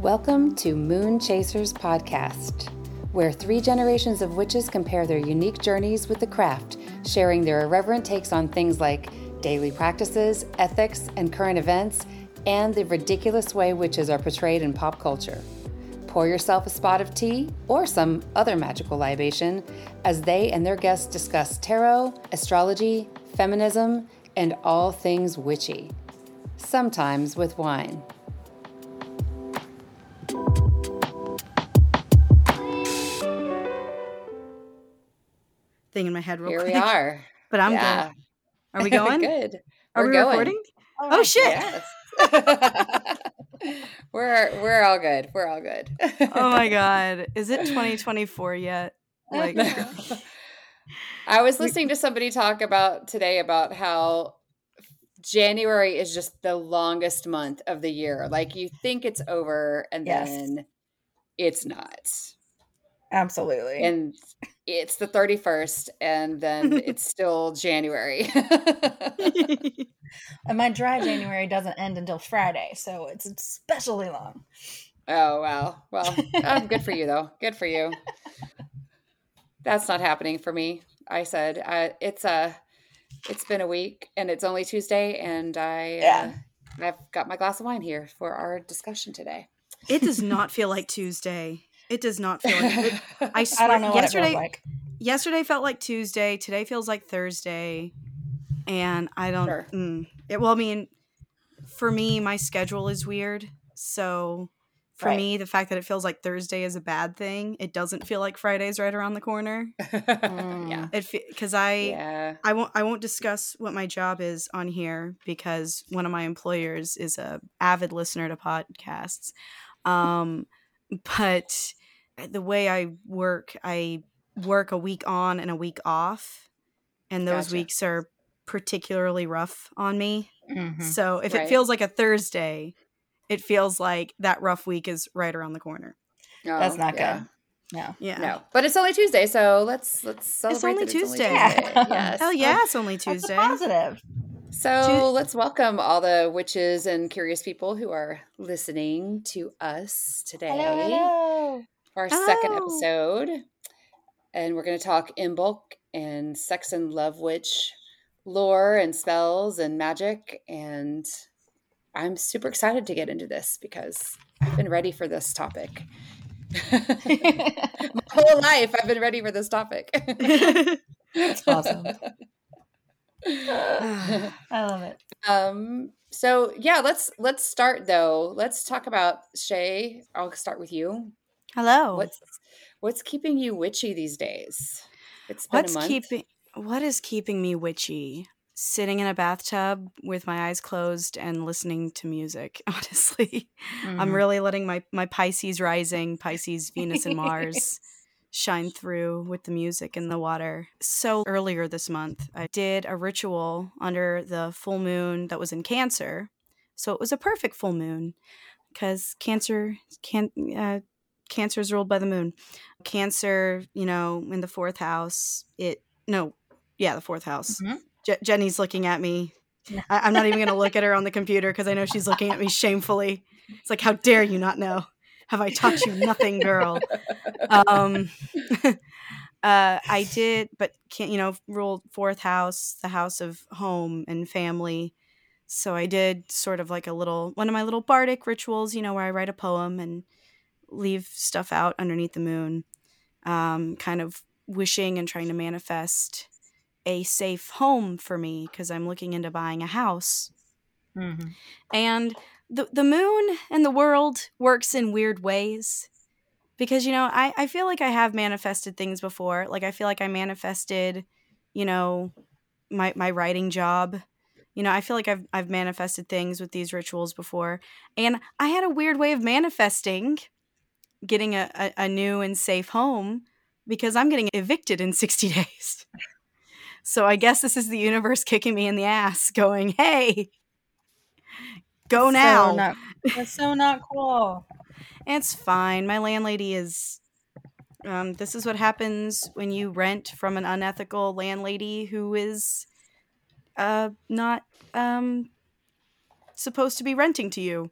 Welcome to Moon Chasers Podcast, where three generations of witches compare their unique journeys with the craft, sharing their irreverent takes on things like daily practices, ethics, and current events, and the ridiculous way witches are portrayed in pop culture. Pour yourself a spot of tea or some other magical libation as they and their guests discuss tarot, astrology, feminism, and all things witchy. Sometimes with wine. Thing in my head real quick. Here quick. we are. But I'm yeah. good. Are we going? good. Are We're we going. recording? Oh, oh shit. Yes. we're we're all good. We're all good. oh my god. Is it 2024 yet? Like I was listening to somebody talk about today about how January is just the longest month of the year. Like you think it's over and Yes. then it's not. Absolutely. And it's the 31st and then it's still January. And my dry January doesn't end until Friday, so it's especially long. Oh wow. Well, um, good for you though. Good for you. That's not happening for me. I said uh, it's a. It's been a week and it's only Tuesday, and I Yeah. uh, I've got my glass of wine here for our discussion today. it does not feel like Tuesday. It does not feel like it. I I swear, don't know what yesterday like. yesterday felt like Tuesday. Today feels like Thursday, and I don't. Sure. Mm, it, well, I mean, for me, my schedule is weird. So, for Right. me, the fact that it feels like Thursday is a bad thing. It doesn't feel like Friday's right around the corner. Yeah. It because I Yeah. I won't I won't discuss what my job is on here because one of my employers is a avid listener to podcasts. Um but the way I work, I work a week on and a week off and those Gotcha. weeks are particularly rough on me. Mhm. So if Right. it feels like a Thursday, it feels like that rough week is right around the corner. That's Oh, not yeah. good. No. Yeah. No, but it's only Tuesday, so let's let's celebrate. only that Tuesday. Tuesday. Yes. Hell yeah, it's only That's a Tuesday. positive. So Tu- let's welcome all the witches and curious people who are listening to us today. Hello, hello. For our second episode. And we're going to talk Imbolc and sex and love witch lore and spells and magic. And I'm super excited to get into this because I've been ready for this topic. My whole life, I've been ready for this topic. That's awesome. I love it. um, so yeah, let's let's start though. Let's talk about Shay. I'll start with you. Hello. What's what's keeping you witchy these days? It's been What's a month. keeping what is keeping me witchy? Sitting in a bathtub with my eyes closed and listening to music, honestly. I'm Mhm. really letting my my Pisces rising, Pisces, Venus and Mars shine through with the music and the water. So earlier this month, I did a ritual under the full moon that was in Cancer. So it was a perfect full moon because Cancer can uh, Cancer is ruled by the moon. Cancer, you know, in the fourth house. It no, yeah, the fourth house. Mhm. Je- Jenny's looking at me. I- I'm not even going to look at her on the computer because I know she's looking at me shamefully. It's like, how dare you not know? Have I taught you nothing, girl? Um, uh, I did, but can't you know ruled fourth house, the house of home and family. So I did sort of like a little one of my little bardic rituals, you know, where I write a poem and leave stuff out underneath the moon, um, kind of wishing and trying to manifest a safe home for me because I'm looking into buying a house. Mhm. And the the moon and the world works in weird ways. Because, you know, I, I feel like I have manifested things before. Like I feel like I manifested, you know, my my writing job. You know, I feel like I've I've manifested things with these rituals before. And I had a weird way of manifesting getting a, a, a new and safe home because I'm getting evicted in 60 days. So I guess this is the universe kicking me in the ass, going, hey, go So now. not- that's so not cool. It's fine. My landlady is. Um, this is what happens when you rent from an unethical landlady who is uh, not um, supposed to be renting to you.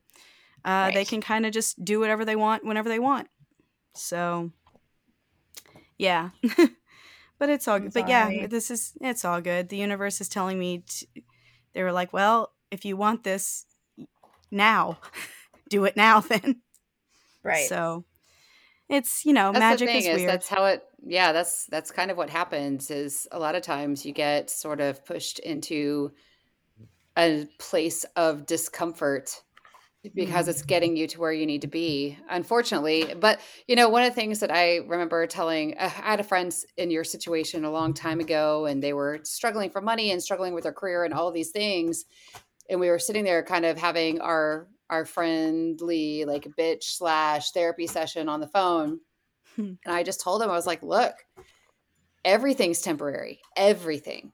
Uh, they can kind of just do whatever they want whenever they want. So, yeah. but it's all I'm good. But yeah, this is it's all good. The universe is telling me t they were like, well, if you want this now, do it now then. Right. So it's you know That's magic is is, weird. that's how it yeah, that's that's kind of what happens is a lot of times you get sort of pushed into a place of discomfort because Mm. it's getting you to where you need to be unfortunately but you know one of the things that i remember telling uh, i had a friend in your situation a long time ago and they were struggling for money and struggling with their career and all these things and we were sitting there kind of having our our friendly like bitch slash therapy session on the phone Hmm. and i just told him i was like look everything's temporary everything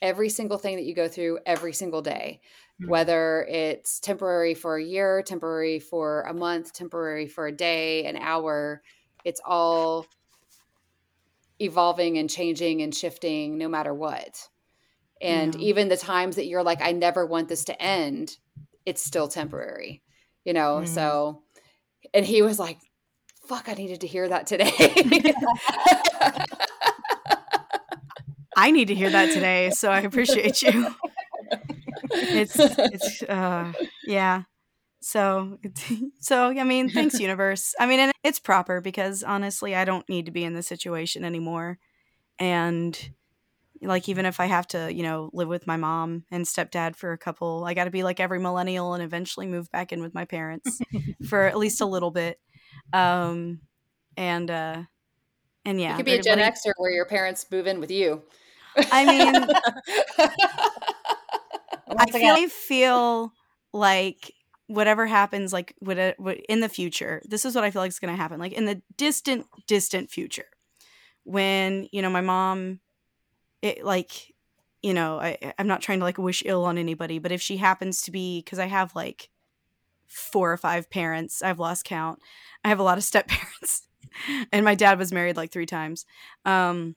every single thing that you go through every single day. Whether it's temporary for a year temporary for a month temporary for a day an hour it's all evolving and changing and shifting no matter what and Yeah. even the times that you're like i never want this to end it's still temporary you know Mhm. so and he was like fuck i needed to hear that today I need to hear that today, so I appreciate you. It's it's uh yeah. So so I mean, thanks universe. I mean, and it's proper because honestly, I don't need to be in this situation anymore. And like even if I have to, you know, live with my mom and stepdad for a couple, I got to be like every millennial and eventually move back in with my parents for at least a little bit. Um and uh and yeah, you could be a gen letting- xer where your parents move in with you I mean, I again, feel, feel like whatever happens, like what, what in the future, this is what I feel like is going to happen. Like in the distant, distant future, when you know my mom, it like, you know, I I'm not trying to like wish ill on anybody, but if she happens to be, because I have like four or five parents, I've lost count. I have a lot of step parents, and my dad was married like three times. Um,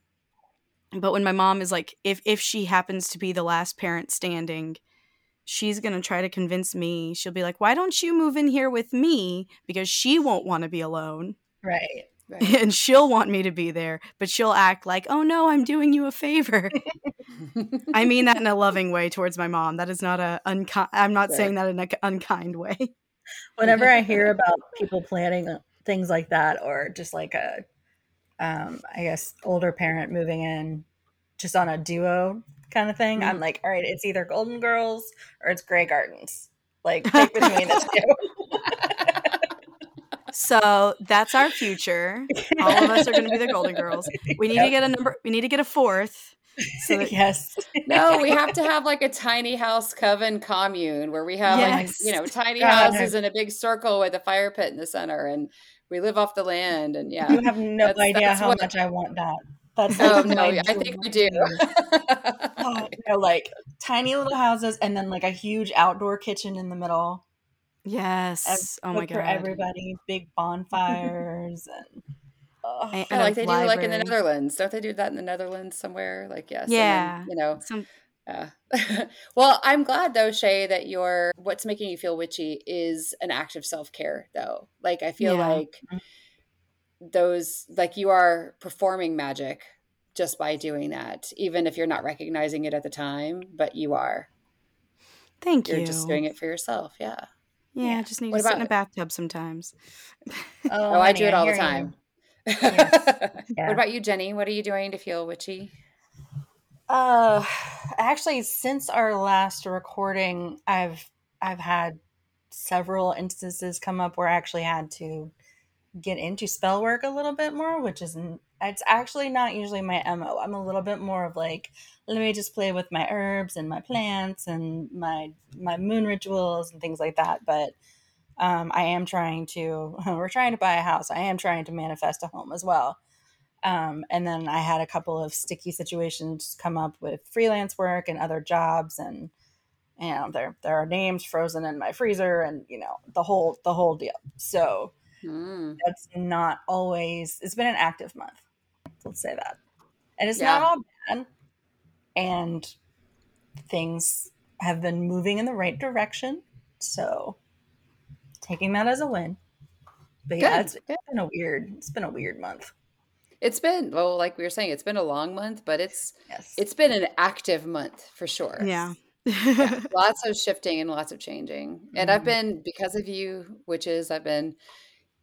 but when my mom is like if if she happens to be the last parent standing she's going to try to convince me she'll be like why don't you move in here with me because she won't want to be alone right. Right. and she'll want me to be there but she'll act like oh no i'm doing you a favor i mean that in a loving way towards my mom that is not a unkind i'm not Right. saying that in an unkind way Whenever I hear about people planning uh, things like that, or just like a, um, I guess older parent moving in, just on a duo kind of thing, I'm like, all right, it's either Golden Girls or it's Grey Gardens. Like pick between the two. so that's our future all of us are going to be the golden girls we need to get a number we need to get a fourth so that yes. no, we have to have like a tiny house coven commune where we have like you know tiny houses in a big circle with a fire pit in the center, and we live off the land. And yeah, You have no That's- idea that's how what- much I want that. That's oh like no, I think we do. Oh, you know, like tiny little houses and then like a huge outdoor kitchen in the middle. yes oh my god for everybody, big bonfires and oh, And- and a like they do like in the. Netherlands. Don't they do that in the Netherlands somewhere? Like yes. and then, Yeah. you know. Some, Yeah. well, I'm glad though, Shay, that your what's making you feel witchy is an act of self care though. Like I feel Yeah. like those like you are performing magic just by doing that, even if you're not recognizing it at the time, but you are. thank You're you just doing it for yourself. Yeah. yeah, I Yeah. just need What to sit in a bathtub sometimes Oh, I honey, do it all the hear you. time. Yeah. What about you, Jenny? What are you doing to feel witchy? Uh, actually, since our last recording, I've I've had several instances come up where I actually had to get into spell work a little bit more, which is n- it's actually not usually my mo. I'm a little bit more of like, let me just play with my herbs and my plants and my my moon rituals and things like that. But um, I am trying to. We're trying to buy a house. I am trying to manifest a home as well. Um, and then I had a couple of sticky situations come up with freelance work and other jobs, and you know there there are names frozen in my freezer, and you know the whole the whole deal. So Hmm. that's not always. It's been an active month. Let's say that, and it's Yeah. not all bad. And things have been moving in the right direction. So taking that as a win. But yeah, it's, it's been a weird. It's been a weird month. It's been well, like we were saying, it's been a long month, but it's yes. it's been an active month for sure. Yeah. yeah. Lots of shifting and lots of changing. And mm-hmm. I've been because of you, witches, I've been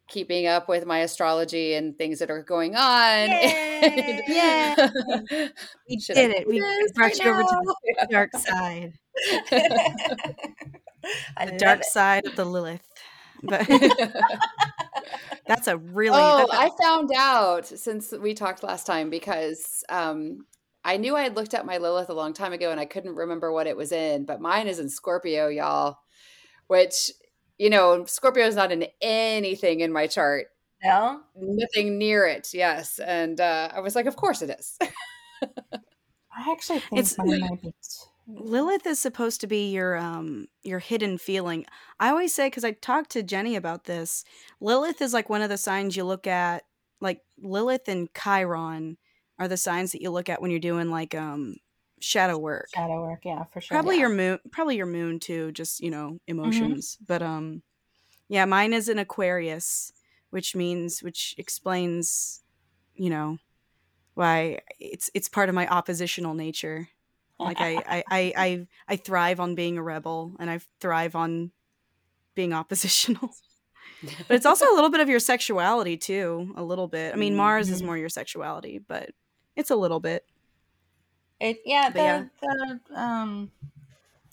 keeping up with my astrology and things that are going on. Yeah. we did it. We brought right you over to the dark side. the dark it. side of the Lilith. But that's a really Oh, a- I found out since we talked last time because um I knew I had looked at my Lilith a long time ago and I couldn't remember what it was in, but mine is in Scorpio, y'all, which you know, Scorpio is not in anything in my chart. No, nothing near it. Yes, and uh, I was like, of course it is. I actually think it's mine might be. Lilith is supposed to be your um your hidden feeling. I always say because I talked to Jenny about this. Lilith is like one of the signs you look at. Like Lilith and Chiron are the signs that you look at when you're doing like um shadow work. Shadow work, yeah, for sure. Probably yeah. your moon, probably your moon too. Just you know, mm-hmm. emotions. Mm-hmm. But um, yeah, mine is an Aquarius, which means which explains, you know, why it's it's part of my oppositional nature. Like I I I I, I thrive on being a rebel, and I thrive on being oppositional. but it's also a little bit of your sexuality too, a little bit. I mean, Mars mm-hmm. is more your sexuality, but it's a little bit. It yeah, the, yeah. the um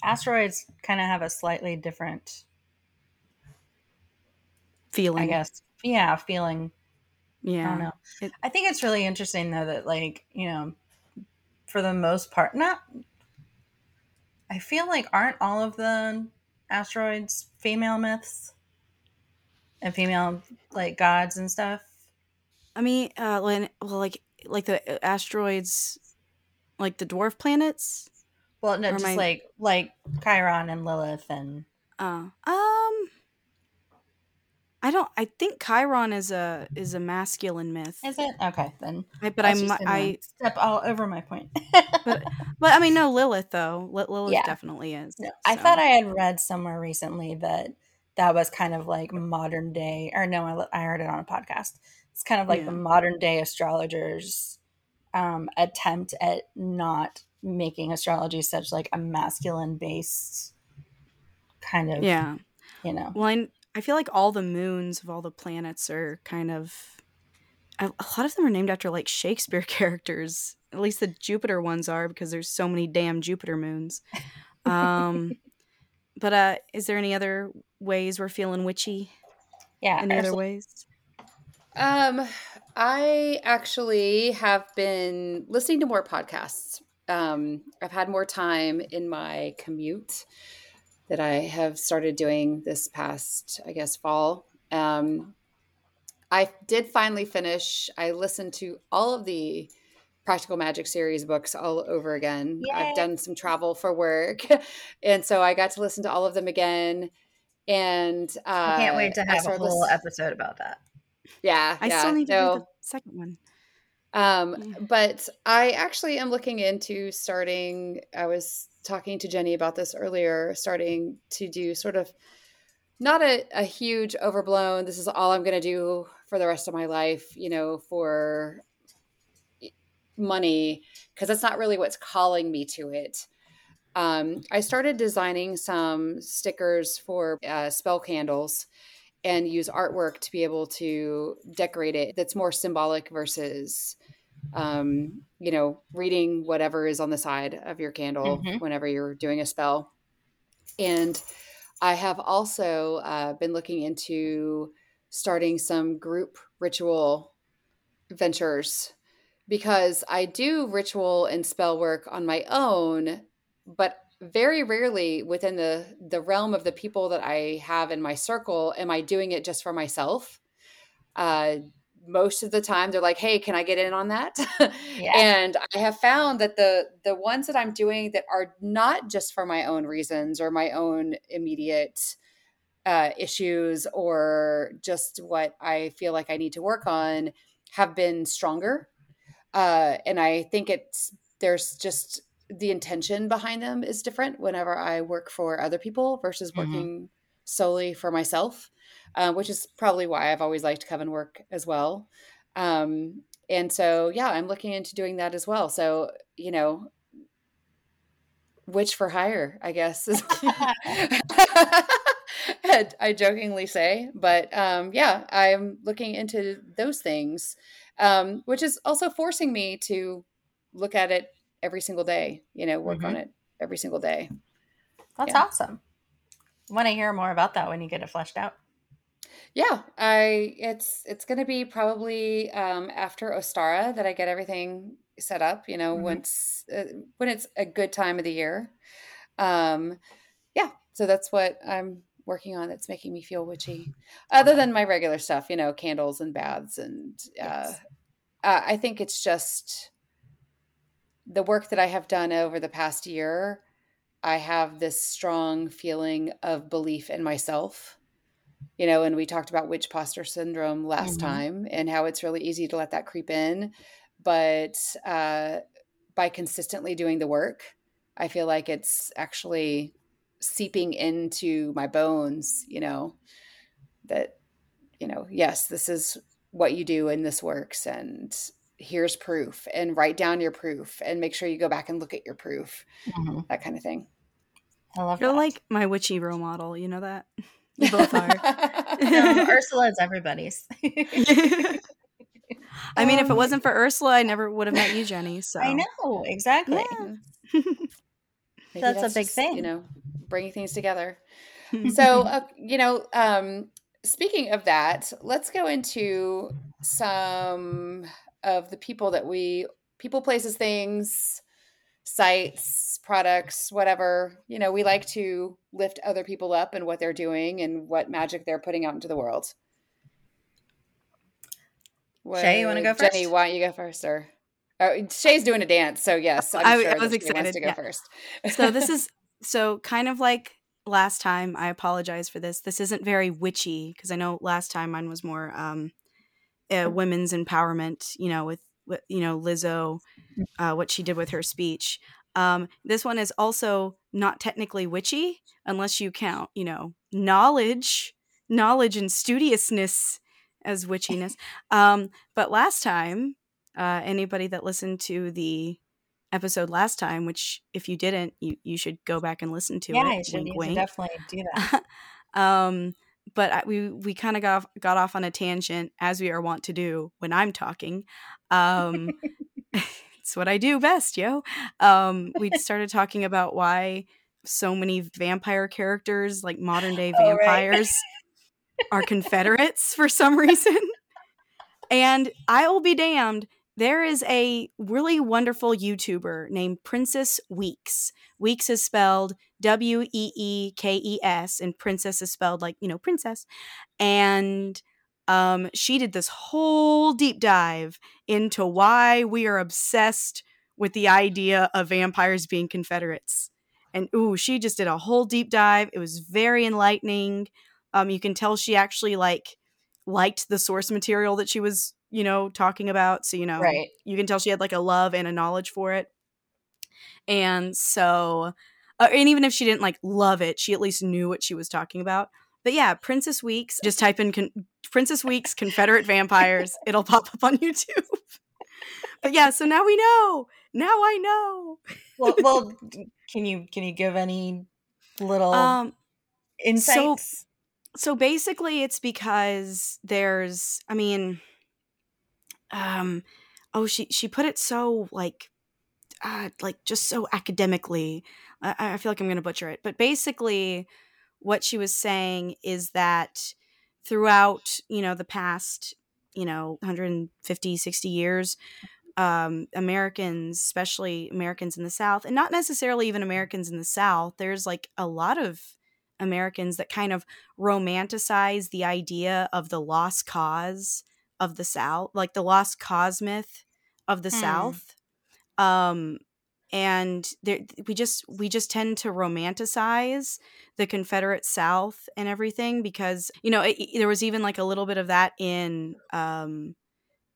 asteroids kind of have a slightly different feeling. I guess. Yeah, feeling. Yeah. I don't know. It, I think it's really interesting though that like, you know, for the most part not I feel like aren't all of the asteroids female myths and female like gods and stuff? I mean, uh, well, like like the asteroids like the dwarf planets? Well, no, or just I... like like Chiron and Lilith and uh um I don't I think Chiron is a is a masculine myth. Is it? Okay, then. I, but I'm I step all over my point. but but I mean no Lilith though. Lilith yeah. definitely is. No, so. I thought I had read somewhere recently that that was kind of like modern day or no I, I heard it on a podcast. It's kind of like yeah. the modern day astrologers um, attempt at not making astrology such like a masculine based kind of yeah you know well I, I feel like all the moons of all the planets are kind of a lot of them are named after like shakespeare characters. At least the jupiter ones are because there's so many damn jupiter moons. Um but uh is there any other ways we're feeling witchy? Yeah any other ways? um I actually have been listening to more podcasts. Um, I've had more time in my commute that I have started doing this past, I guess, fall. Um, I did finally finish. I listened to all of the Practical Magic series books all over again. Yay. I've done some travel for work, and so I got to listen to all of them again. And uh, I can't wait to have a whole episode about that. Yeah, I yeah, still need to do the second one. Um, yeah. but I actually am looking into starting. I was talking to Jenny about this earlier, starting to do sort of not a, a huge overblown. This is all I'm going to do for the rest of my life, you know, for money, because that's not really what's calling me to it. Um, I started designing some stickers for uh, spell candles and use artwork to be able to decorate it that's more symbolic versus um, you know reading whatever is on the side of your candle mm-hmm. whenever you're doing a spell and i have also uh, been looking into starting some group ritual ventures because i do ritual and spell work on my own but very rarely within the the realm of the people that I have in my circle am I doing it just for myself. Uh, most of the time they're like, "Hey, can I get in on that?" Yeah. and I have found that the the ones that I'm doing that are not just for my own reasons or my own immediate uh, issues or just what I feel like I need to work on have been stronger. Uh, and I think it's there's just the intention behind them is different whenever I work for other people versus mm-hmm. working solely for myself, uh, which is probably why I've always liked coven work as well. Um, and so, yeah, I'm looking into doing that as well. So, you know, witch for hire, I guess. I jokingly say, but um, yeah, I'm looking into those things, um, which is also forcing me to look at it every single day. You know, work mm-hmm. on it every single day. That's yeah. awesome. Want to hear more about that when you get it fleshed out? Yeah, I it's it's going to be probably um, after Ostara that I get everything set up. You know, mm-hmm. once uh, when it's a good time of the year. Um, yeah, so that's what I'm working on. That's making me feel witchy. Other than my regular stuff, you know, candles and baths, and uh, yes. uh, I think it's just the work that I have done over the past year. I have this strong feeling of belief in myself you know, and we talked about witch posture syndrome last mm-hmm. time and how it's really easy to let that creep in. But uh, by consistently doing the work, I feel like it's actually seeping into my bones, you know, that, you know, yes, this is what you do and this works. And here's proof and write down your proof and make sure you go back and look at your proof, mm-hmm. that kind of thing. I love You're that. like my witchy role model. You know that? You both are. no, Ursula is everybody's. I mean, um, if it um, wasn't for Ursula, I never would have met you, Jenny. So I know exactly. Yeah. that's, that's, a big just, thing. You know, bringing things together. so, uh, you know, um, speaking of that, let's go into some of the people that we people, places, things, sites, products, whatever. You know, we like to lift other people up and what they're doing and what magic they're putting out into the world. What, Shay, you want to go first? Jenny, why don't you go first, or oh, Shay's doing a dance, so yes, I'm I, sure I was excited to go yeah. first. so this is so kind of like last time. I apologize for this. This isn't very witchy because I know last time mine was more um, uh, women's empowerment. You know, with, with you know Lizzo, mm. uh, what she did with her speech. Um, this one is also not technically witchy unless you count, you know, knowledge, knowledge and studiousness as witchiness. Um, but last time, uh, anybody that listened to the episode last time, which if you didn't, you, you should go back and listen to yeah, it. Yeah, should, wink, wink. definitely do that. um, but I, we we kind of got off, got off on a tangent as we are wont to do when I'm talking. Um, it's what I do best, yo. Um, we started talking about why so many vampire characters, like modern day vampires, oh, right. are Confederates for some reason. And I will be damned. There is a really wonderful YouTuber named Princess Weekes. Weekes is spelled W E E K E S, and Princess is spelled like, you know, princess. And um, she did this whole deep dive into why we are obsessed with the idea of vampires being Confederates. And ooh, she just did a whole deep dive. It was very enlightening. Um, you can tell she actually like liked the source material that she was, you know, talking about. So, you know, right. you can tell she had like a love and a knowledge for it. And so, uh, and even if she didn't like love it, she at least knew what she was talking about. But yeah, Princess Weekes, just type in con- Princess Weekes Confederate Vampires. It'll pop up on YouTube. but yeah, so now we know. Now I know. well, well, can you can you give any little um, insights? So, so basically, it's because there's. I mean, um, oh, she she put it so like, uh, like just so academically. I, I feel like I'm going to butcher it, but basically what she was saying is that throughout you know the past you know 150 60 years um, americans especially americans in the south and not necessarily even americans in the south there's like a lot of americans that kind of romanticize the idea of the lost cause of the south like the lost cause myth of the hmm. south um and there, we just we just tend to romanticize the Confederate South and everything because you know it, there was even like a little bit of that in um,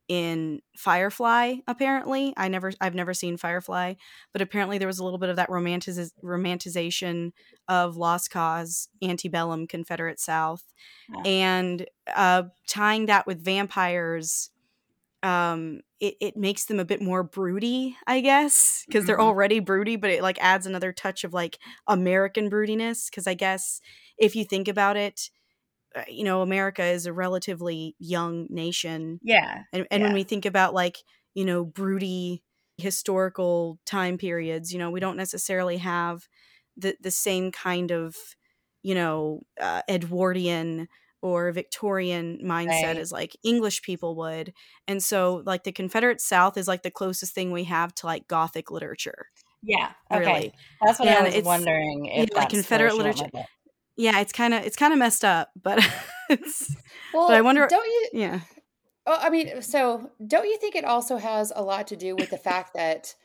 in Firefly apparently. I never I've never seen Firefly, but apparently there was a little bit of that romantiz- romanticization of Lost Cause, antebellum Confederate South. Yeah. And uh, tying that with vampires um it, it makes them a bit more broody i guess because mm-hmm. they're already broody but it like adds another touch of like american broodiness because i guess if you think about it uh, you know america is a relatively young nation yeah and, and yeah. when we think about like you know broody historical time periods you know we don't necessarily have the the same kind of you know uh, edwardian or Victorian mindset right. as like English people would. And so like the Confederate South is like the closest thing we have to like Gothic literature. Yeah. Okay. Really. That's what and I was wondering if yeah, like Confederate literature. Yeah, it's kind of it's kind of messed up, but it's well, but I wonder don't you Yeah. Oh, I mean, so don't you think it also has a lot to do with the fact that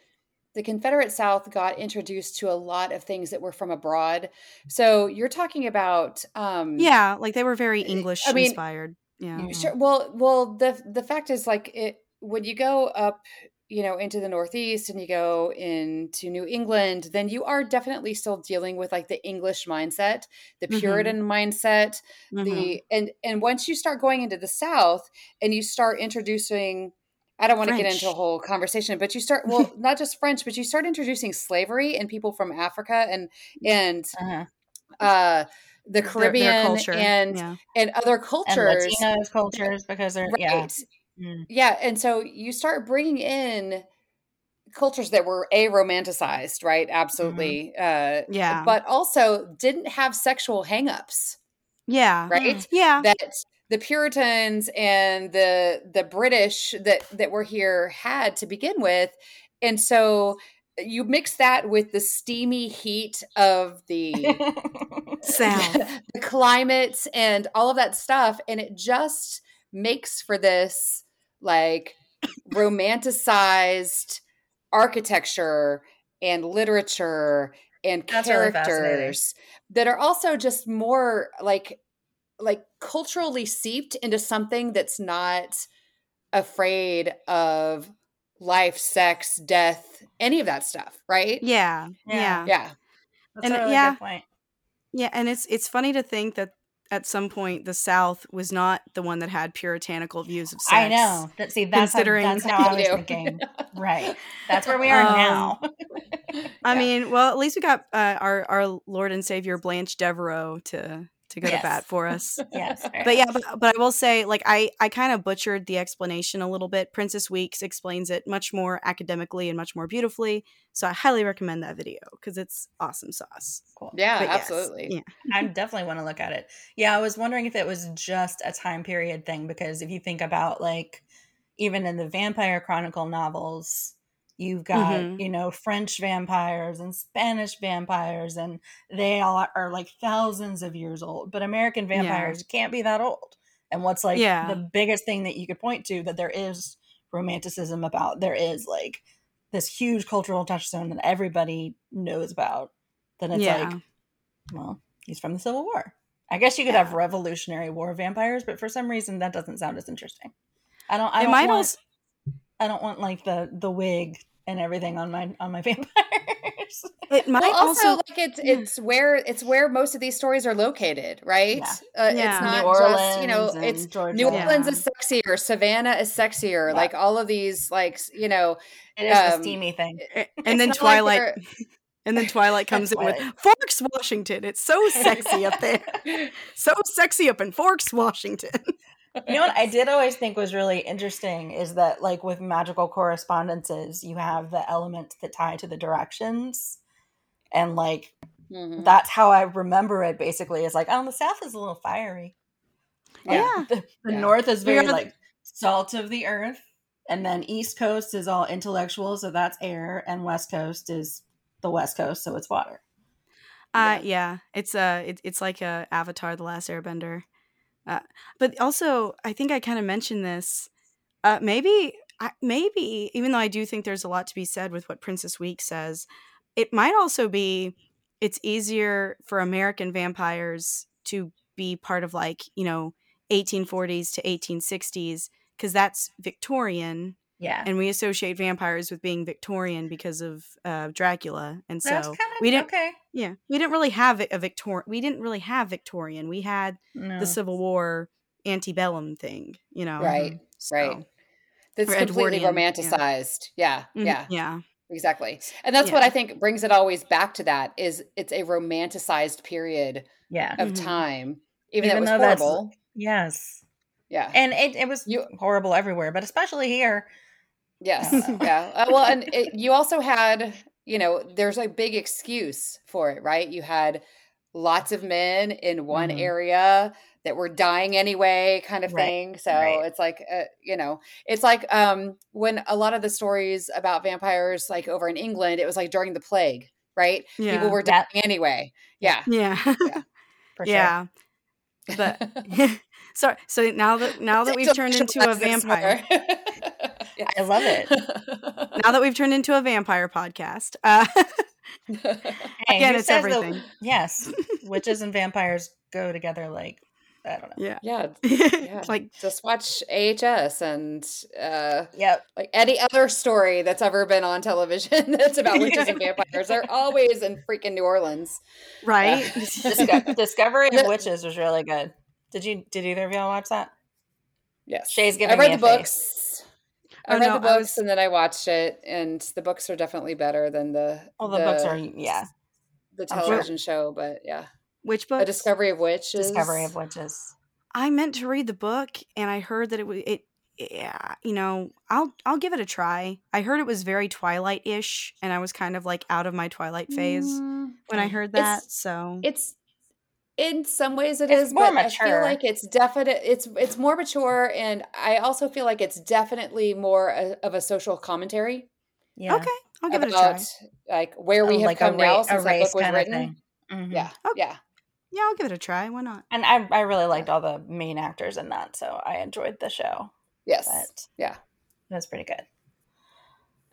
the Confederate South got introduced to a lot of things that were from abroad. So you're talking about um Yeah, like they were very English I mean, inspired. Yeah. Sure. Well, well the the fact is like it when you go up you know into the northeast and you go into new england then you are definitely still dealing with like the english mindset the mm-hmm. puritan mm-hmm. mindset mm-hmm. the and and once you start going into the south and you start introducing I don't want French. to get into a whole conversation, but you start well, not just French, but you start introducing slavery and people from Africa and and uh-huh. uh, the Caribbean their, their and yeah. and other cultures, and Latinos cultures, because they're right. yeah, mm. yeah, and so you start bringing in cultures that were a romanticized, right? Absolutely, mm-hmm. uh, yeah, but also didn't have sexual hangups. Yeah. Right. Mm. Yeah. That the Puritans and the the British that that were here had to begin with, and so uh, you mix that with the steamy heat of the south, the climate, and all of that stuff, and it just makes for this like romanticized architecture and literature and That's characters really that are also just more like like culturally seeped into something that's not afraid of life, sex, death, any of that stuff, right? Yeah. Yeah. Yeah. That's and, really yeah, Yeah, and it's it's funny to think that at some point the South was not the one that had puritanical views of sex. I know. That see that's considering how, that's how I was thinking. right. That's where we are um, now. I mean, well, at least we got uh, our our Lord and Savior Blanche Devereaux to to go yes. to bat for us. yes. But yeah, but, but I will say, like, I, I kind of butchered the explanation a little bit. Princess Weekes explains it much more academically and much more beautifully. So I highly recommend that video because it's awesome sauce. Cool. Yeah, but absolutely. Yes, yeah. I definitely want to look at it. Yeah, I was wondering if it was just a time period thing because if you think about, like, even in the Vampire Chronicle novels, You've got, mm-hmm. you know, French vampires and Spanish vampires, and they all are like thousands of years old. But American vampires yeah. can't be that old. And what's like yeah. the biggest thing that you could point to that there is romanticism about, there is like this huge cultural touchstone that everybody knows about. Then it's yeah. like, well, he's from the Civil War. I guess you could have Revolutionary War vampires, but for some reason that doesn't sound as interesting. I don't. I it don't might want, also I don't want like the the wig and everything on my on my vampires. It might well, also, also, like it's it's where it's where most of these stories are located, right? Yeah. Uh, yeah. It's not New Orleans just you know it's Georgia. New Orleans yeah. is sexier, Savannah is sexier, yeah. like all of these like you know it is um, a steamy thing, and then Twilight. Like and then Twilight comes in with Forks, Washington. It's so sexy up there. so sexy up in Forks, Washington you know what I did always think was really interesting is that like with magical correspondences, you have the elements that tie to the directions. And like mm-hmm. that's how I remember it basically is like, oh the south is a little fiery. Yeah. The, the yeah. north is very like salt of the earth. And then east coast is all intellectual, so that's air, and west coast is the west coast, so it's water. Uh yeah, yeah. it's uh it, it's like a Avatar the Last Airbender. Uh, but also, I think I kind of mentioned this. Uh, maybe, maybe, even though I do think there's a lot to be said with what Princess Weekes says, it might also be it's easier for American vampires to be part of like, you know, 1840s to 1860s because that's Victorian, Yeah. and we associate vampires with being Victorian because of uh, Dracula, and so kind of we didn't. okay. Yeah, we didn't really have a Victorian. We didn't really have Victorian. We had No. the Civil War antebellum thing, you know. Right, So, right. That's Or completely Edwardian, yeah. romanticized. Yeah, mhm, yeah, yeah, exactly. And that's what I think brings it always back to that is it's a romanticized period yeah. of Mhm. time, even, Even though though it that's- was horrible. Yes. Yeah. And it, it was You- horrible everywhere, but especially here. Yes. Uh, yeah. Uh, well, and it, you also had, you know, there's a big excuse for it, right? You had lots of men in one Mhm. area that were dying anyway, kind of Right, thing. So right. it's like, uh, you know, it's like um, when a lot of the stories about vampires, like over in England, it was like during the plague, right? yeah, People were dying That- anyway. Yeah. yeah, For sure. yeah. But so so now that now that we've turned into a vampire, Yes. I love it. now that we've turned into a vampire podcast, uh, Hey, Again, it's says that- everything. yes. Witches and vampires go together like, I don't know. yeah, yeah. yeah. like just watch AHS and uh, Yep. like any other story that's ever been on television that's about witches and vampires. They're always in freaking New Orleans. right. Disco- Discovery of Witches was really good. Did you? Did either of y'all watch that? Yes, Shay's I giving read me the a books. I Oh, read no, the books was- and then I watched it, and the books are definitely better than the Well, the, books are yeah. the I'm sure. television show. But yeah, Which book? a? Discovery of Witches. Discovery of Witches. I meant to read the book, and I heard that it was it. Yeah, you know, I'll I'll give it a try. I heard it was very Twilight ish, and I was kind of like out of my Twilight phase Mm, when I heard that. It's- so it's in some ways it It's is, more but I feel like it's definite. It's it's more mature, and I also feel like it's definitely more a, of a social commentary Yeah. okay, I'll give it a try. like where we Oh, have like come a, ra- now a since that book was written. thing. Mhm. Yeah, Okay. yeah, Yeah, I'll give it a try. Why not? And I, I really liked all the main actors in that, so I enjoyed the show. yes, But yeah. it was pretty good.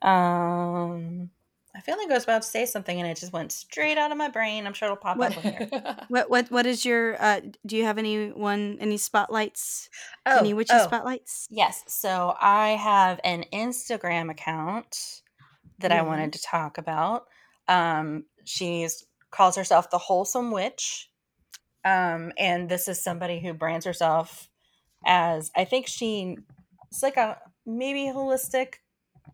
Um, I feel like I was about to say something and it just went straight out of my brain. I'm sure it'll pop What- up in here. What what what is your? uh Do you have any one any spotlights? Oh, any witchy oh, spotlights? Yes. So I have an Instagram account that I wanted to talk about. Um, she's calls herself the Wholesome Witch. Um, and this is somebody who brands herself as I think she it's like a maybe holistic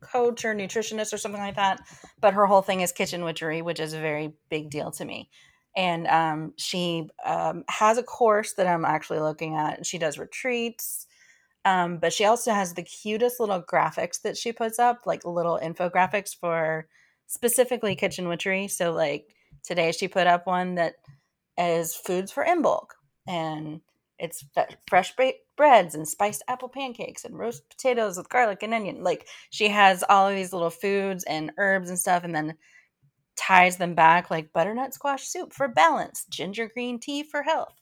coach or nutritionist or something like that. But her whole thing is kitchen witchery, which is a very big deal to me. And um, she um, has a course that I'm actually looking at. And she does retreats. Um, but she also has the cutest little graphics that she puts up, like little infographics for specifically kitchen witchery. So, like today, she put up one that is foods for Imbolc, and it's fresh baked breads and spiced apple pancakes and roast potatoes with garlic and onion. Like she has all of these little foods and herbs and stuff, and then ties them back like butternut squash soup for balance, ginger green tea for health.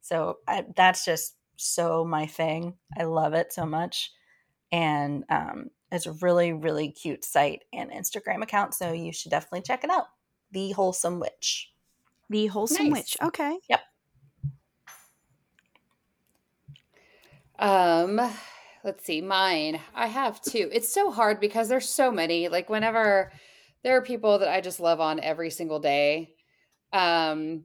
So I, that's just so my thing. I love it so much. And um, it's a really, really cute site and Instagram account. So you should definitely check it out. The Wholesome Witch. The wholesome Nice. witch. Okay. Um, let's see, mine. I have two. It's so hard because there's so many. Like whenever there are people that I just love on every single day. Um,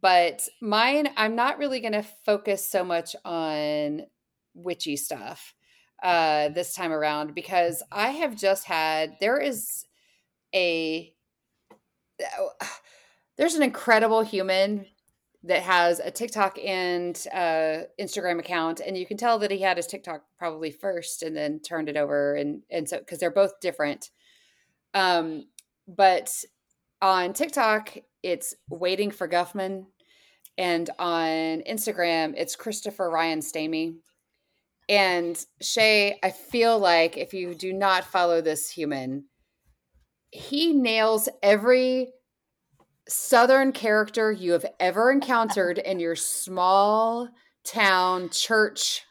but mine, I'm not really going to focus so much on witchy stuff uh this time around because I have just had there is a there's an incredible human that has a TikTok and uh, Instagram account, and you can tell that he had his TikTok probably first and then turned it over, and and so because they're both different. Um, but on TikTok, it's waiting for Guffman, and on Instagram, it's Christopher Ryan Stamey. And Shay, I feel like if you do not follow this human, he nails every southern character you have ever encountered in your small town church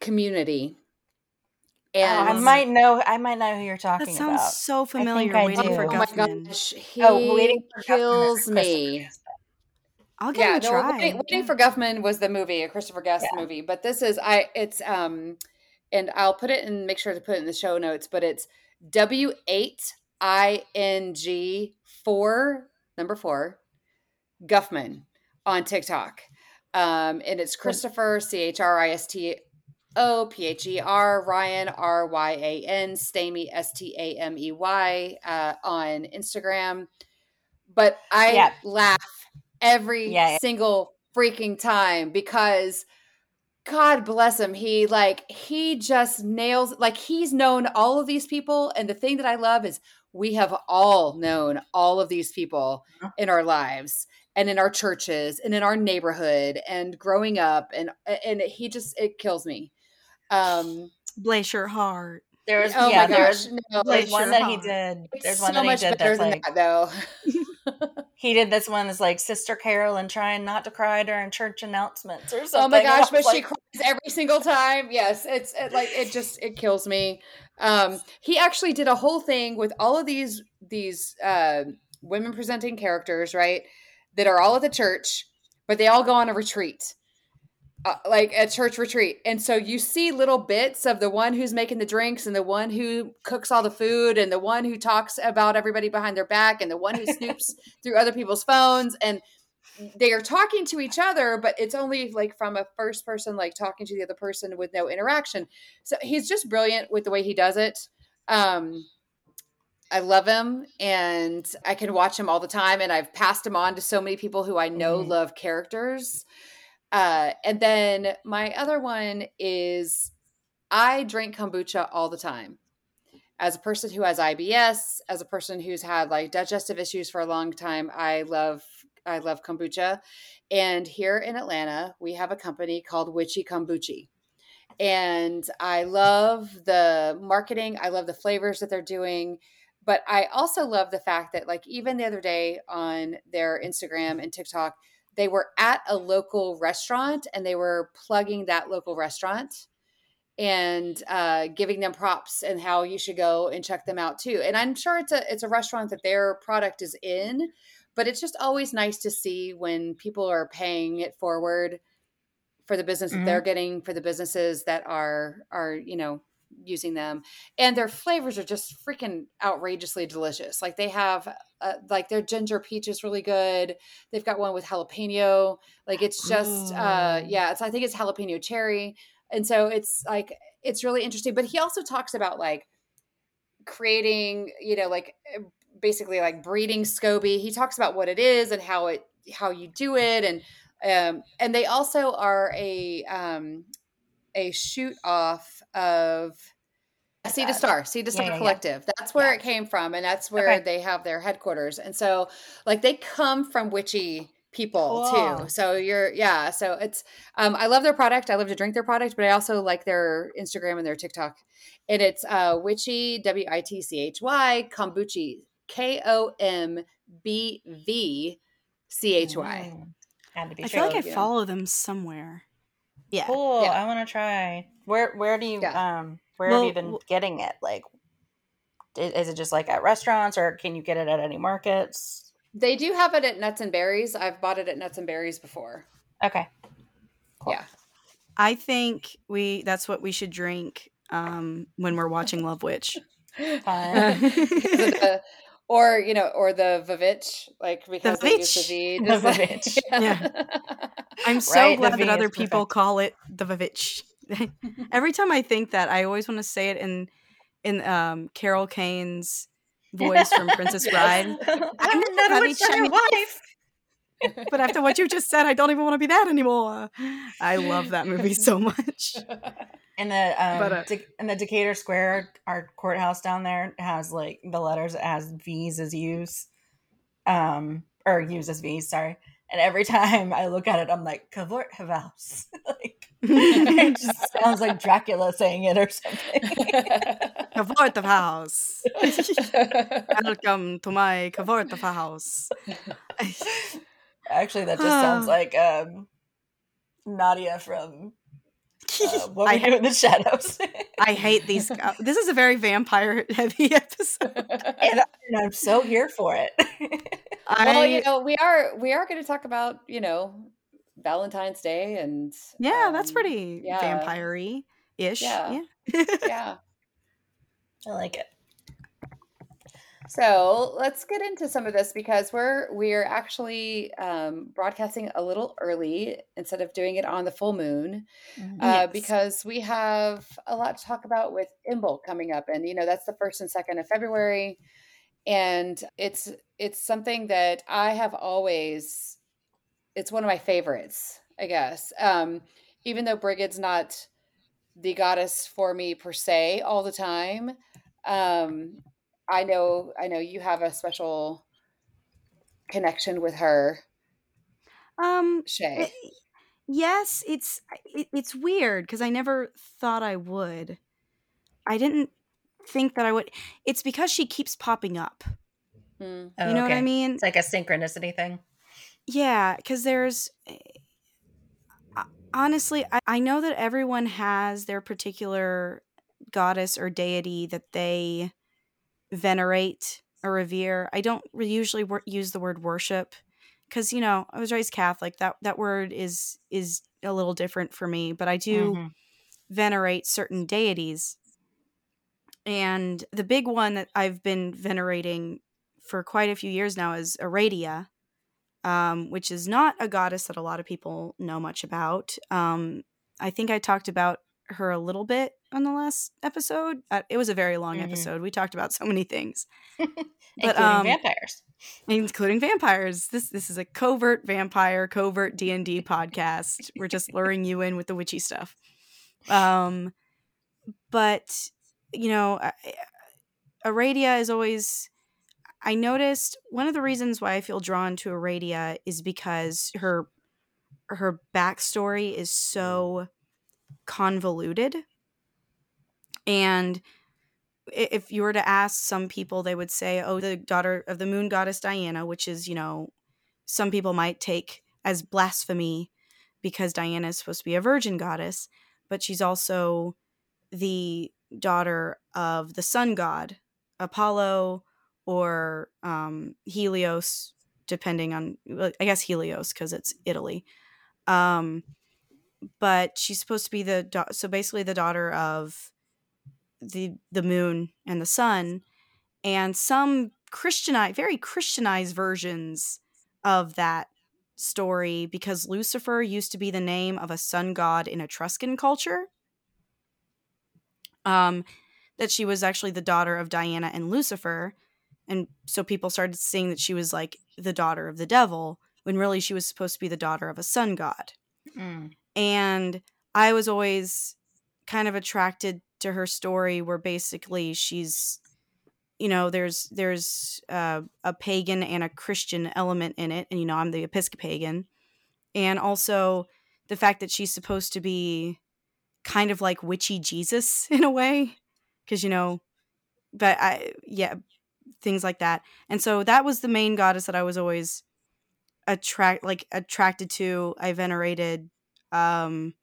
community. Oh, I might know. I might know who you're talking That sounds about. so familiar. I Waiting do. for oh my Guffman. gosh, he oh, waiting for Guffman kills Christopher me. Guest. I'll give yeah, it a no, try. Waiting, Waiting for Guffman was the movie, a Christopher Guest Yeah. movie. But this is I it's um and I'll put it and make sure to put it in the show notes, but it's W eight I N G four number four Guffman on TikTok. Um and it's Christopher C H R I S T O P H E R Ryan R Y A N Stamey S T A M E Y uh, on Instagram. But I Yeah. laugh every Yeah, single freaking time because God bless him. He like he just nails like he's known all of these people and the thing that I love is we have all known all of these people Uh-huh. in our lives and in our churches and in our neighborhood and growing up and and he just it kills me. Um Bless your heart. There was oh yeah, my there's gosh, no, there's one your that he heart. did. it's There's so one that he did better that's than like that though. he did this one that's like Sister Carolyn trying not to cry during church announcements or something. Oh my gosh, but was she cries every single time. Yes, it's it, like it just it kills me. Um, he actually did a whole thing with all of these these uh, women presenting characters, right? That are all at the church, but they all go on a retreat, uh, like a church retreat. And so you see little bits of the one who's making the drinks, and the one who cooks all the food, and the one who talks about everybody behind their back, and the one who snoops through other people's phones, and they are talking to each other, but it's only like from a first person, like talking to the other person with no interaction. So he's just brilliant with the way he does it. Um, I love him and I can watch him all the time. And I've passed him on to so many people who I know Mhm. love characters. Uh, and then my other one is I drink kombucha all the time. As a person who has IBS, as a person who's had like digestive issues for a long time, I love I love kombucha. And here in Atlanta, we have a company called Witchy Kombucha. And I love the marketing, I love the flavors that they're doing. But I also love the fact that, like, even the other day on their Instagram and TikTok, they were at a local restaurant and they were plugging that local restaurant and uh, giving them props and how you should go and check them out too. And I'm sure it's a it's a restaurant that their product is in, but it's just always nice to see when people are paying it forward for the business that they're getting for the businesses that are are you know using them and their flavors are just freaking outrageously delicious. Like they have uh, like their ginger peach is really good. They've got one with jalapeno. Like it's just uh yeah it's i think it's jalapeno cherry. And so it's like it's really interesting but he also talks about like creating you know like eh, basically like breeding scoby. He talks about what it is and how it how you do it and um and they also are a um a shoot off of Sea to? Star, Sea to Star yeah, yeah. Collective. That's where Yeah. it came from, and that's where Okay. they have their headquarters. And so, like, they come from witchy people Cool. too. So you're, yeah. So it's, um, I love their product. I love to drink their product, but I also like their Instagram and their TikTok. And it's uh, witchy, W I T C H Y, kombuchi, K O M B V C H Y. Had to be I sure. feel like I follow them somewhere. Yeah. Cool. Yeah. I want to try. Where Where do you Yeah. um Where have Well, you been getting it? Like, is it just like at restaurants, or can you get it at any markets? They do have it at Nuts and Berries. I've bought it at Nuts and Berries before. Okay. Cool. Yeah. I think we that's what we should drink um, when we're watching Love Witch. Fun. the, or you know, or the Vavitch, like because they use the V. The that- Vivitch. Yeah. I'm so Right, glad that other people perfect. call it the Vavitch. Every time I think that, I always want to say it in in um, Carol Kane's voice from Princess Bride. I'm I'm shiny your wife. But after what you just said, I don't even want to be that anymore. I love that movie so much. In the um, But, uh, De- in the Decatur Square, our courthouse down there has like the letters it has V's as U's, um, or U's as V's. Sorry. And every time I look at it, I'm like Cavort House. like it just sounds like Dracula saying it or something. Cavort of house. Welcome to my Cavort of house. Actually, that just sounds like um, Nadja from uh, What I We Do in the Shadows. I hate these. Uh, this is a very vampire heavy episode. and, I- and I'm so here for it. well, you know, we are we are going to talk about you know Valentine's Day and yeah, um, that's pretty yeah. vampire ish. Yeah, yeah. yeah. I like it. So let's get into some of this because we're we're actually um, broadcasting a little early instead of doing it on the full moon, mm-hmm. uh, yes. because we have a lot to talk about with Imbolc coming up, and you know that's the first and second of February, and it's it's something that I have always. It's one of my favorites, I guess. Um, even though Brigid's not the goddess for me per se all the time. Um, I know I know you have a special connection with her. Um Shay. It, yes, it's it, it's weird because I never thought I would. I didn't think that I would. It's because she keeps popping up. Mm. Oh, you know okay. what I mean? It's like a synchronicity thing. Yeah, because there's eh, honestly, I, I know that everyone has their particular goddess or deity that they venerate or revere. I don't usually wor- use the word worship because you know I was raised Catholic. That that word is is a little different for me, but I do mm-hmm. venerate certain deities. And the big one that I've been venerating for quite a few years now is Aradia, um, which is not a goddess that a lot of people know much about. Um, I think I talked about her a little bit on the last episode. Uh, it was a very long mm-hmm. episode. We talked about so many things, but, including um, vampires, including vampires. This this is a covert vampire, covert D and D podcast. We're just luring you in with the witchy stuff. Um, but you know, Aradia is always. I noticed one of the reasons why I feel drawn to Aradia is because her her backstory is so convoluted. And if you were to ask some people, they would say, oh, the daughter of the moon goddess Diana, which is, you know, some people might take as blasphemy because Diana is supposed to be a virgin goddess, but she's also the daughter of the sun god, Apollo or um, Helios, depending on, I guess Helios because it's Italy. Um, but she's supposed to be the da- so basically the daughter of the the moon and the sun and some christianized very christianized versions of that story because lucifer used to be the name of a sun god in etruscan culture um that she was actually the daughter of diana and lucifer and so people started saying that she was like the daughter of the devil when really she was supposed to be the daughter of a sun god mm. And I was always kind of attracted to her story where basically she's you know there's there's uh, a pagan and a christian element in it and you know i'm the episcopagan and also the fact that she's supposed to be kind of like witchy jesus in a way because you know but i yeah things like that and so that was the main goddess that i was always attract like attracted to. I venerated um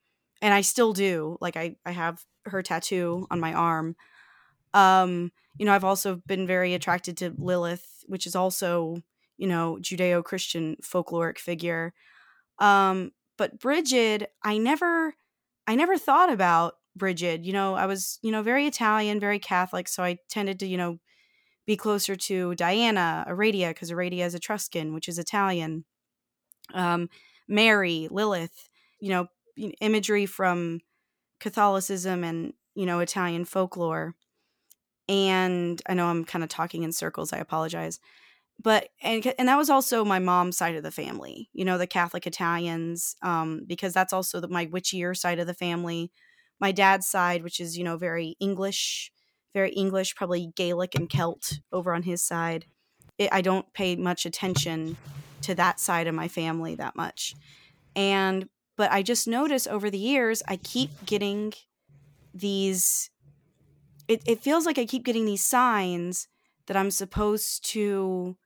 and i still do like i i have her tattoo on my arm. Um you know i've also been very attracted to lilith which is also you know judeo-christian folkloric figure. Um but brigid i never i never thought about brigid. You know i was you know very italian very catholic so i tended to you know be closer to diana aradia because aradia is etruscan which is italian. Um mary lilith you know imagery from Catholicism and you know Italian folklore. And I know I'm kind of talking in circles. I apologize. But and and that was also my mom's side of the family. You know, the Catholic Italians um because that's also the, my witchier side of the family. My dad's side, which is, you know, very English, very English, probably Gaelic and Celt over on his side. It, I don't pay much attention to that side of my family that much. And but I just notice over the years, I keep getting these. It, it feels like I keep getting these signs that I'm supposed to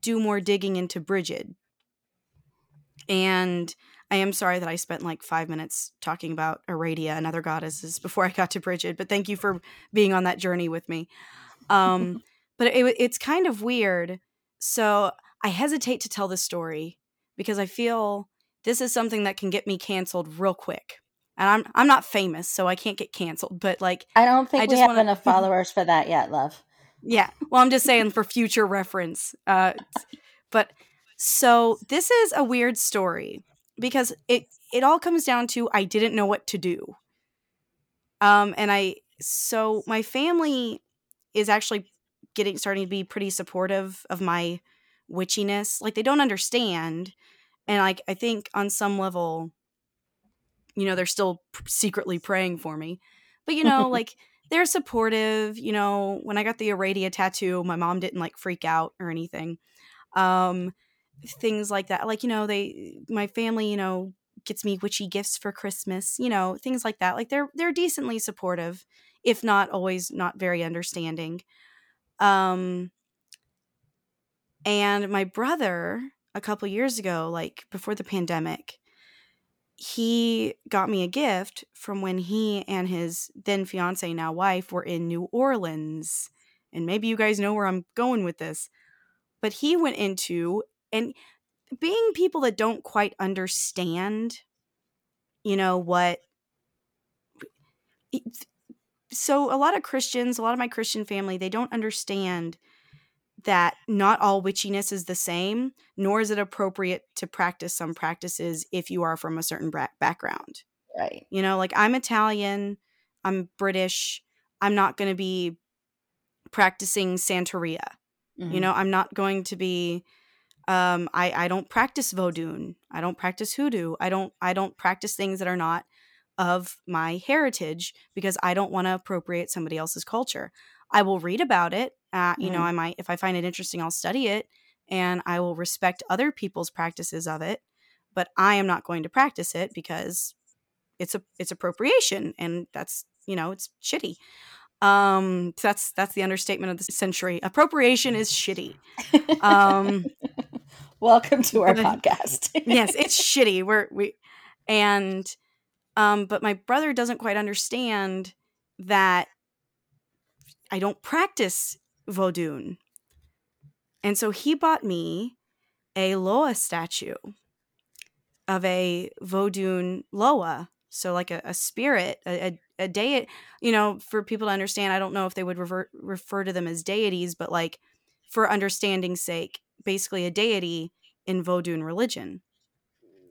do more digging into Brigid. And I am sorry that I spent like five minutes talking about Aradia and other goddesses before I got to Brigid, but thank you for being on that journey with me. Um, but it, it's kind of weird. So I hesitate to tell this story because I feel this is something that can get me canceled real quick. And I'm I'm not famous, so I can't get canceled. But like, I don't think I we have wanna, enough followers for that yet, love. Yeah. Well, I'm just saying for future reference. Uh, but so this is a weird story because it it all comes down to I didn't know what to do. Um, and I so my family is actually getting starting to be pretty supportive of my witchiness. Like they don't understand, and like I think on some level, you know, they're still secretly praying for me. But you know, like they're supportive. You know, when I got the Aradia tattoo, my mom didn't like freak out or anything. Um, things like that. Like, you know, they my family, you know, gets me witchy gifts for Christmas, you know, things like that. Like they're they're decently supportive, if not always not very understanding. Um and my brother a couple years ago, like before the pandemic, he got me a gift from when he and his then fiance, now wife, were in New Orleans. And maybe you guys know where I'm going with this. But he went into, and being people that don't quite understand, you know, what. So a lot of Christians, a lot of my Christian family, they don't understand that not all witchiness is the same, nor is it appropriate to practice some practices if you are from a certain bra- background. Right. You know, like I'm Italian, I'm British, I'm not going to be practicing Santeria. Mm-hmm. You know, I'm not going to be um I I don't practice Vodun. I don't practice hoodoo. I don't I don't practice things that are not of my heritage because I don't want to appropriate somebody else's culture. I will read about it. Uh, you mm. know, I might, if I find it interesting, I'll study it and I will respect other people's practices of it. But I am not going to practice it because it's a it's appropriation, and that's you know it's shitty. Um, that's that's the understatement of the century. Appropriation is shitty. Um, Welcome to our podcast. yes, it's shitty. We're we and um, but my brother doesn't quite understand that I don't practice Vodun. And so he bought me a Loa statue of a Vodun Loa. So, like a, a spirit, a, a, a deity, you know, for people to understand, I don't know if they would revert, refer to them as deities, but like for understanding's sake, basically a deity in Vodun religion.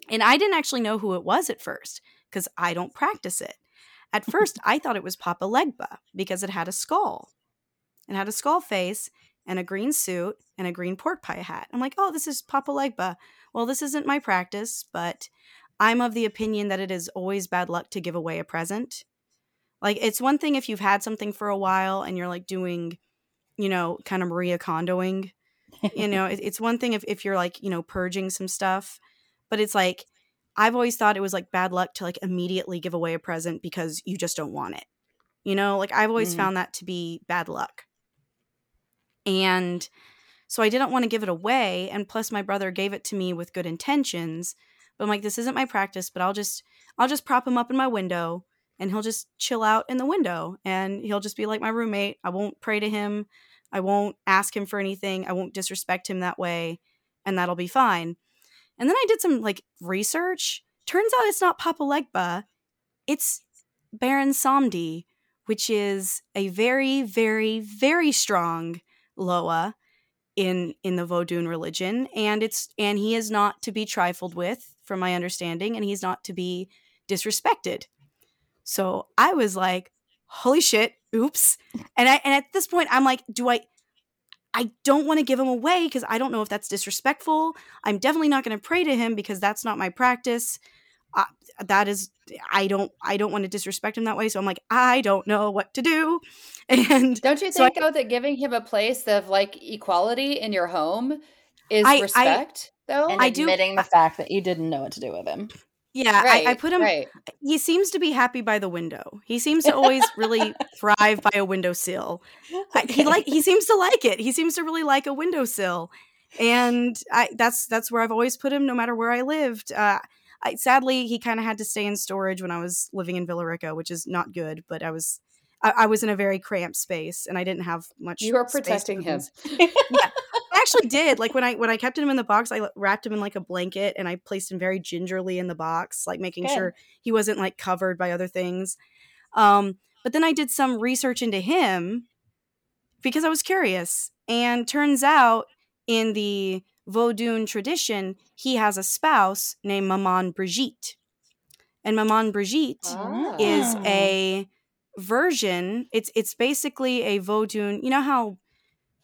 And I didn't actually know who it was at first because I don't practice it. At first, I thought it was Papa Legba because it had a skull. It had a skull face and a green suit and a green pork pie hat. I'm like, oh, this is Papa Legba. Well, this isn't my practice, but I'm of the opinion that it is always bad luck to give away a present. Like, it's one thing if you've had something for a while and you're like doing, you know, kind of Maria Kondoing. you know, it's one thing if, if you're like, you know, purging some stuff, but it's like, I've always thought it was like bad luck to like immediately give away a present because you just don't want it. You know, like I've always mm. found that to be bad luck. And so I didn't want to give it away. And plus, my brother gave it to me with good intentions. But I'm like, this isn't my practice, but I'll just, I'll just prop him up in my window and he'll just chill out in the window and he'll just be like my roommate. I won't pray to him. I won't ask him for anything. I won't disrespect him that way. And that'll be fine. And then I did some like research. Turns out it's not Papa Legba, it's Baron Samedi, which is a very, very, very strong Loa in in the Vodun religion, and it's and he is not to be trifled with, from my understanding, and he's not to be disrespected. So I was like, "Holy shit! Oops!" And I and at this point, I'm like, "Do I?" I don't want to give him away because I don't know if that's disrespectful. I'm definitely not going to pray to him because that's not my practice. Uh, that is, I don't, I don't want to disrespect him that way. So I'm like, I don't know what to do. And don't you think so though that giving him a place of like equality in your home is I, respect? I, though and I admitting do, the fact that you didn't know what to do with him. Yeah, right, I, I, put him. Right. He seems to be happy by the window. He seems to always really thrive by a windowsill. Okay. He like he seems to like it. He seems to really like a windowsill, and I that's that's where I've always put him, no matter where I lived. Uh, I, sadly, he kind of had to stay in storage when I was living in Villa Rica, which is not good. But I was I, I was in a very cramped space, and I didn't have much. You are protecting him. yeah, I actually did. Like when I when I kept him in the box, I wrapped him in like a blanket and I placed him very gingerly in the box, like making Good. sure he wasn't like covered by other things. Um, but then I did some research into him because I was curious, and turns out in the Vodun tradition, he has a spouse named Maman Brigitte, and Maman Brigitte Ah. is Oh. a version it's it's basically a vodun you know how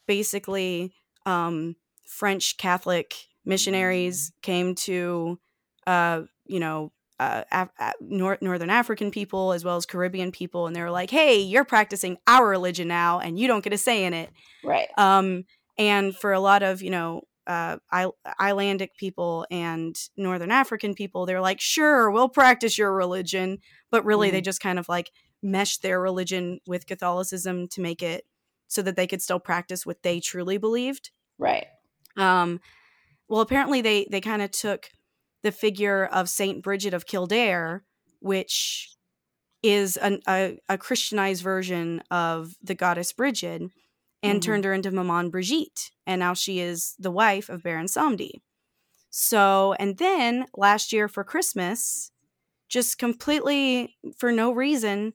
basically um french catholic missionaries came to uh you know uh, Af- uh, Nor- northern african people as well as caribbean people and they were like hey you're practicing our religion now and you don't get a say in it. Right. um, and for a lot of you know uh, I- Icelandic people and Northern African people, they're like, sure, we'll practice your religion, but really they just kind of like mesh their religion with Catholicism to make it so that they could still practice what they truly believed. Right. Um, well, apparently they they kind of took the figure of Saint Bridget of Kildare, which is an, a, a Christianized version of the goddess Bridget, and Mhm. turned her into Maman Brigitte, and now she is the wife of Baron Samedi. So, and then last year for Christmas, just completely for no reason,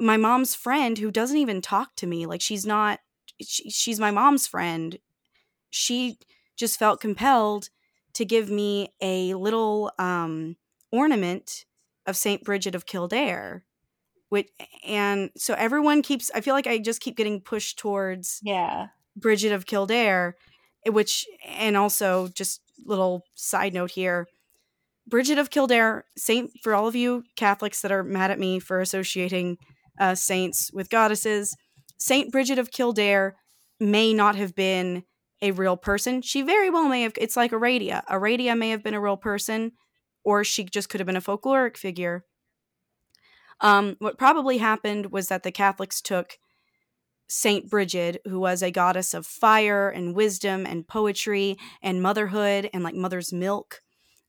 my mom's friend who doesn't even talk to me, like she's not, she, she's my mom's friend, she just felt compelled to give me a little um, ornament of Saint Bridget of Kildare. Which, and so everyone keeps, I feel like I just keep getting pushed towards Yeah. Bridget of Kildare, which, and also just little side note here Bridget of Kildare, Saint, for all of you Catholics that are mad at me for associating uh, saints with goddesses, Saint Bridget of Kildare may not have been a real person. She very well may have, it's like Aradia. Aradia may have been a real person, or she just could have been a folkloric figure. Um, what probably happened was that the Catholics took Saint Bridget, who was a goddess of fire and wisdom and poetry and motherhood and like mother's milk.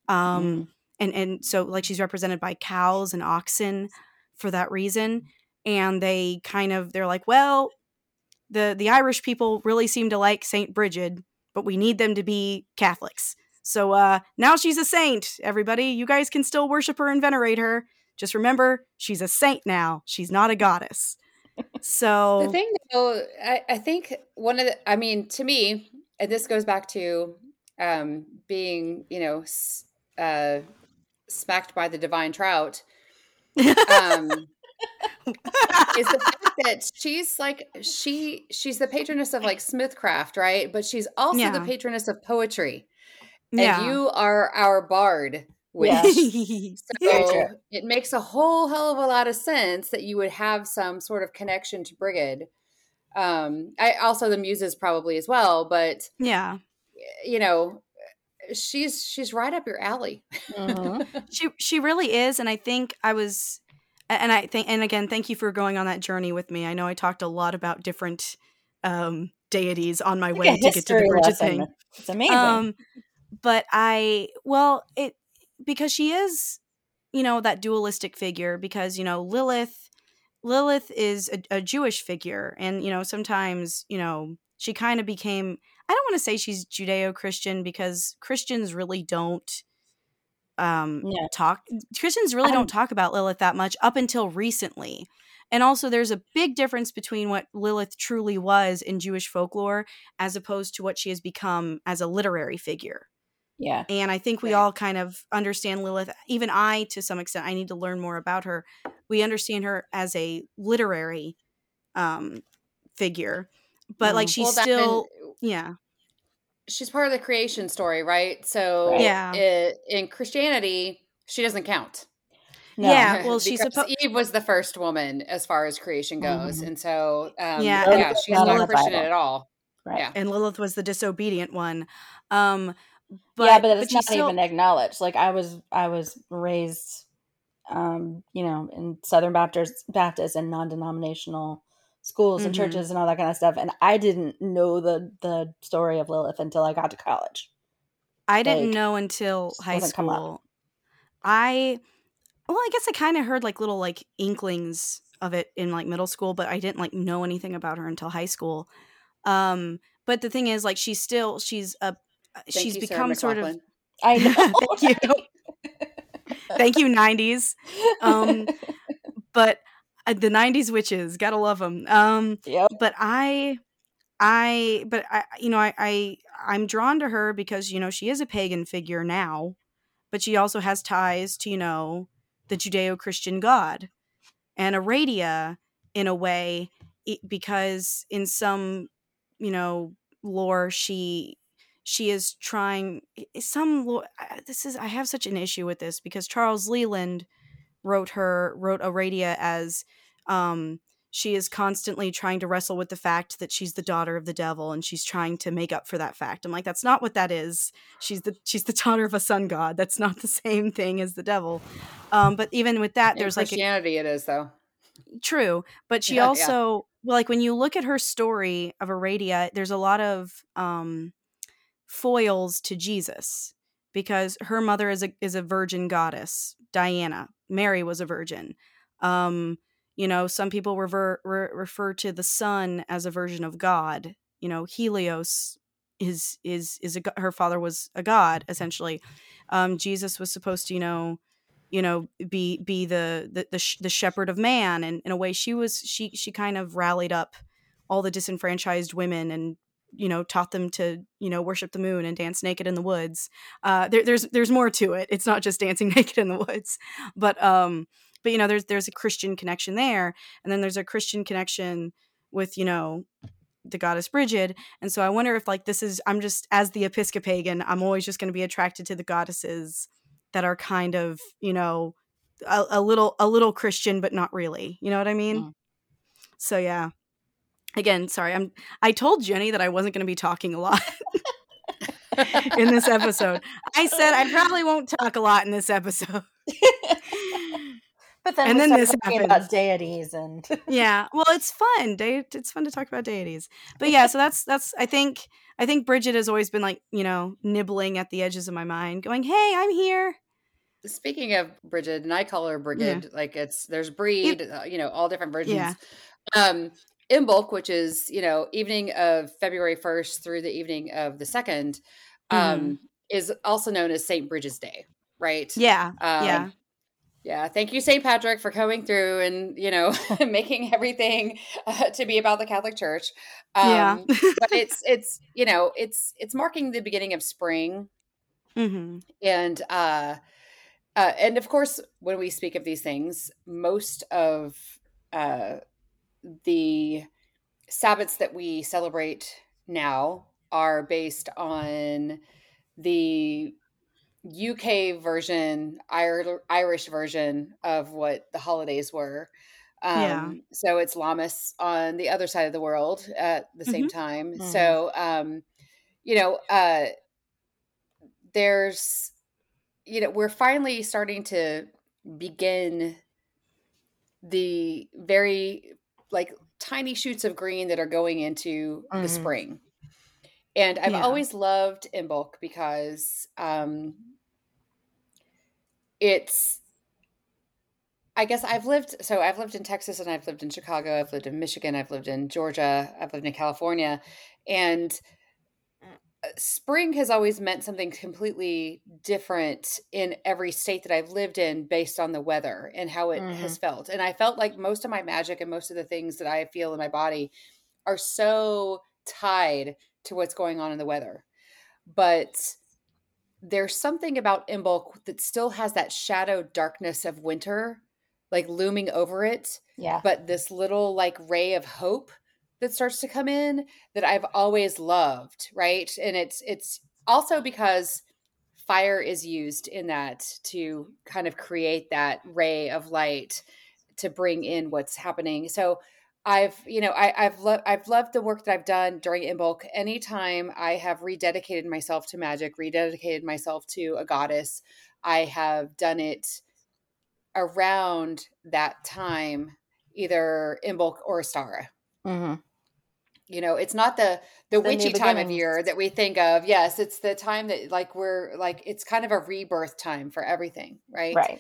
Um, and and so like she's represented by cows and oxen for that reason. And they kind of they're like, well, the the Irish people really seem to like Saint Bridget, but we need them to be Catholics. So uh, now she's a saint. Everybody, you guys can still worship her and venerate her. Just remember, she's a saint now. She's not a goddess. So The thing, though, I, I think one of the, I mean, to me, and this goes back to um, being, you know, s- uh, smacked by the divine trout. Um, is the fact that she's like she she's the patroness of like Smithcraft, right? But she's also the patroness of poetry, yeah. and you are our bard. Which Yeah. So it makes a whole hell of a lot of sense that you would have some sort of connection to Brigid. Um, I also the muses probably as well, but yeah. you know, she's she's right up your alley. Mhm. she she really is and i think i was and i think and again thank you for going on that journey with me i know i talked a lot about different um deities on my way to get to the bridget lesson. thing It's amazing. um but i well it because she is you know that dualistic figure because you know lilith lilith is a, a jewish figure and you know sometimes you know she kind of became i don't want to say she's judeo-christian because christians really don't um Yeah. talk christians really don't talk about lilith that much up until recently and also there's a big difference between what lilith truly was in jewish folklore as opposed to what she has become as a literary figure yeah. and i think we all kind of understand lilith even i to some extent i need to learn more about her we understand her as a literary um figure but like Mm. she's Well, still and yeah she's part of the creation story, right? So Right. Yeah. i- in Christianity, she doesn't count. No. Yeah. well, she's suppo- Eve was the first woman as far as creation goes, Mhm. and so um, Yeah, yeah, and- she's Not in not Christian Bible. at all. Right. Yeah. and lilith was the disobedient one um but, yeah, but it's she's not still- even acknowledged. Like I was, I was raised, um, you know, in Southern Baptist, Baptist and non-denominational schools and Mhm. churches and all that kind of stuff, and I didn't know the the story of Lilith until I got to college. I didn't know until high wasn't come up. school. I well, I guess I kind of heard like little like inklings of it in like middle school, but I didn't like know anything about her until high school. Um, but the thing is like she's still she's a Thank she's you, Sarah become sort of I know. thank you thank you 90s um but the 90s witches gotta love them um yep. but i i but i you know I, I i'm drawn to her because you know she is a pagan figure now but she also has ties to you know the judeo-christian god and aradia in a way because in some you know lore she she is trying some lore this is i have such an issue with this because charles leland wrote her wrote aradia as um she is constantly trying to wrestle with the fact that she's the daughter of the devil and she's trying to make up for that fact i'm like that's not what that is she's the she's the daughter of a sun god that's not the same thing as the devil um but even with that In there's like a, Christianity, it is though. true but she Yeah, yeah. also well, like when you look at her story of aradia there's a lot of um foils to jesus because her mother is a is a virgin goddess diana mary was a virgin. Um you know some people rever, re, refer to the sun as a version of god. You know helios is is is a her father was a god essentially. Um jesus was supposed to you know you know be be the the the, sh- the shepherd of man and in a way she was she she kind of rallied up all the disenfranchised women and you know taught them to you know worship the moon and dance naked in the woods uh there, there's there's more to it it's not just dancing naked in the woods but um but you know there's there's a christian connection there and then there's a christian connection with you know the goddess Brigid. And so I wonder if like this is I'm just as the Episcopagan, I'm always just going to be attracted to the goddesses that are kind of, you know, a, a little a little Christian but not really. You know what I mean? Mm. So yeah. Again, sorry. I'm I told Jenny that I wasn't going to be talking a lot in this episode. I said I probably won't talk a lot in this episode. But then And we then this talking happens. about deities and yeah well it's fun De- it's fun to talk about deities but yeah so that's that's i think i think bridget has always been like you know nibbling at the edges of my mind going hey i'm here Speaking of Bridget, and I call her Brigid, like it's there's breed, uh, you know, all different versions. Yeah. Um, Imbolc, which is you know evening of February first through the evening of the 2nd um, is also known as Saint Bridget's Day, right? yeah Um, yeah Yeah, thank you, St. Patrick, for coming through and you know making everything uh, to be about the Catholic Church. Um, Yeah. but it's it's you know it's it's marking the beginning of spring, hmm and uh, uh, and of course, when we speak of these things, most of uh, the Sabbats that we celebrate now are based on the UK version, Irish version of what the holidays were. Um, Yeah. So it's Lammas on the other side of the world at the same time. Mhm. So, um, you know, uh, there's, you know, we're finally starting to begin the very like tiny shoots of green that are going into the Mhm. spring. And I've Yeah. always loved Imbolc because um, it's, I guess I've lived, so I've lived in Texas and I've lived in Chicago, I've lived in Michigan, I've lived in Georgia, I've lived in California. And spring has always meant something completely different in every state that I've lived in based on the weather and how it has mm-hmm. felt. And I felt like most of my magic and most of the things that I feel in my body are so tied to what's going on in the weather. But there's something about Imbolc that still has that shadow darkness of winter like looming over it yeah. but this little like ray of hope that starts to come in that I've always loved, right? And it's it's also because fire is used in that to kind of create that ray of light to bring in what's happening. So I've, you know, I, I've loved I've loved the work that I've done during Imbolc. Anytime I have rededicated myself to magic, rededicated myself to a goddess, I have done it around that time, either Imbolc or Ostara. hmm You know, it's not the the, The witchy time of year that we think of. Yes, it's the time that like we're like it's kind of a rebirth time for everything, right? Right.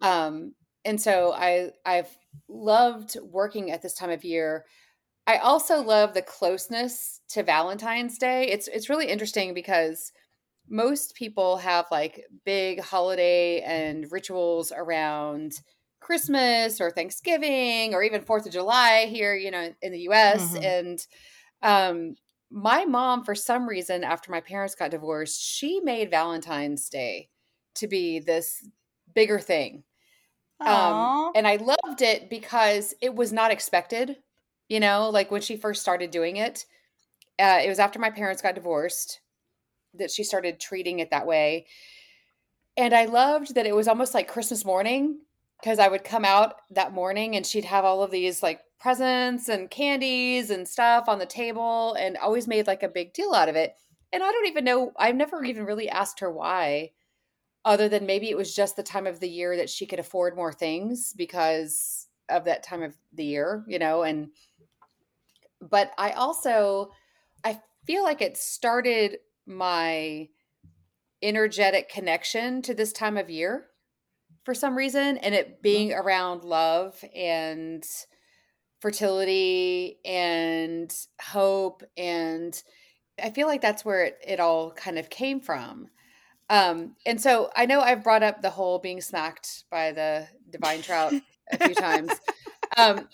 Um, and so I I've loved working at this time of year. I also love the closeness to Valentine's Day. It's it's really interesting because most people have like big holiday and rituals around Christmas or Thanksgiving or even 4th of July here, you know, in the US mm-hmm. and um my mom for some reason after my parents got divorced, she made Valentine's Day to be this bigger thing. Um, and I loved it because it was not expected. You know, like when she first started doing it, uh, it was after my parents got divorced that she started treating it that way. And I loved that it was almost like Christmas morning because I would come out that morning and she'd have all of these like presents and candies and stuff on the table and always made like a big deal out of it. And I don't even know, I've never even really asked her why other than maybe it was just the time of the year that she could afford more things because of that time of the year, you know, and but I also I feel like it started my energetic connection to this time of year for some reason and it being around love and fertility and hope and I feel like that's where it, it all kind of came from. Um, and so I know I've brought up the whole being smacked by the divine trout a few times. Um,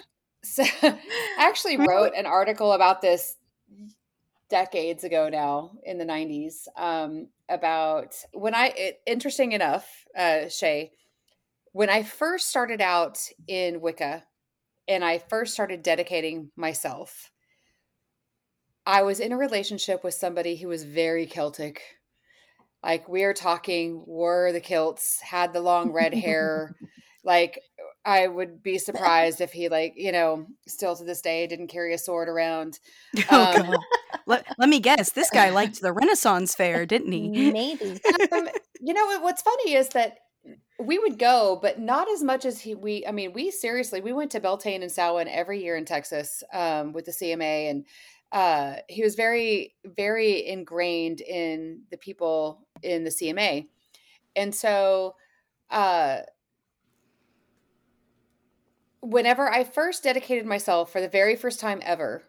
so I actually wrote an article about this decades ago now in the 90s um, about when I, it, interesting enough, uh, Shay, when I first started out in Wicca and I first started dedicating myself, I was in a relationship with somebody who was very Celtic like we are talking wore the kilts, had the long red hair. like I would be surprised if he like, you know, still to this day didn't carry a sword around. Oh, um, let, let me guess. This guy liked the Renaissance fair, didn't he? Maybe. Um, you know, what's funny is that we would go, but not as much as he. We, I mean, we seriously, we went to Beltane and Samhain every year in Texas um, with the CMA, and uh, he was very, very ingrained in the people in the CMA. And so, uh, whenever I first dedicated myself for the very first time ever,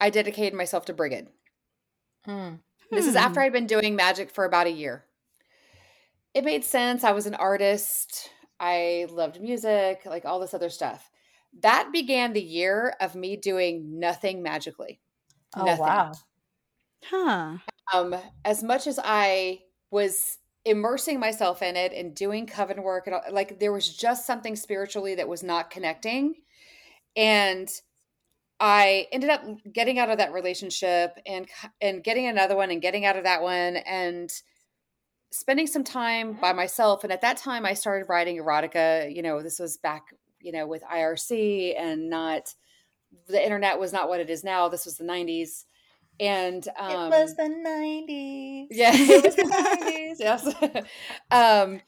I dedicated myself to Brigid. Hmm. This is after hmm. I'd been doing magic for about a year. It made sense. I was an artist. I loved music, like all this other stuff. That began the year of me doing nothing magically. Oh Nothing. wow. Huh. Um, as much as I was immersing myself in it and doing coven work and like there was just something spiritually that was not connecting and i ended up getting out of that relationship and and getting another one and getting out of that one and spending some time by myself and at that time i started writing erotica you know this was back you know with irc and not the internet was not what it is now. This was the 90s. And um, it was the 90s. Yeah, it was the 90s. Yes. um,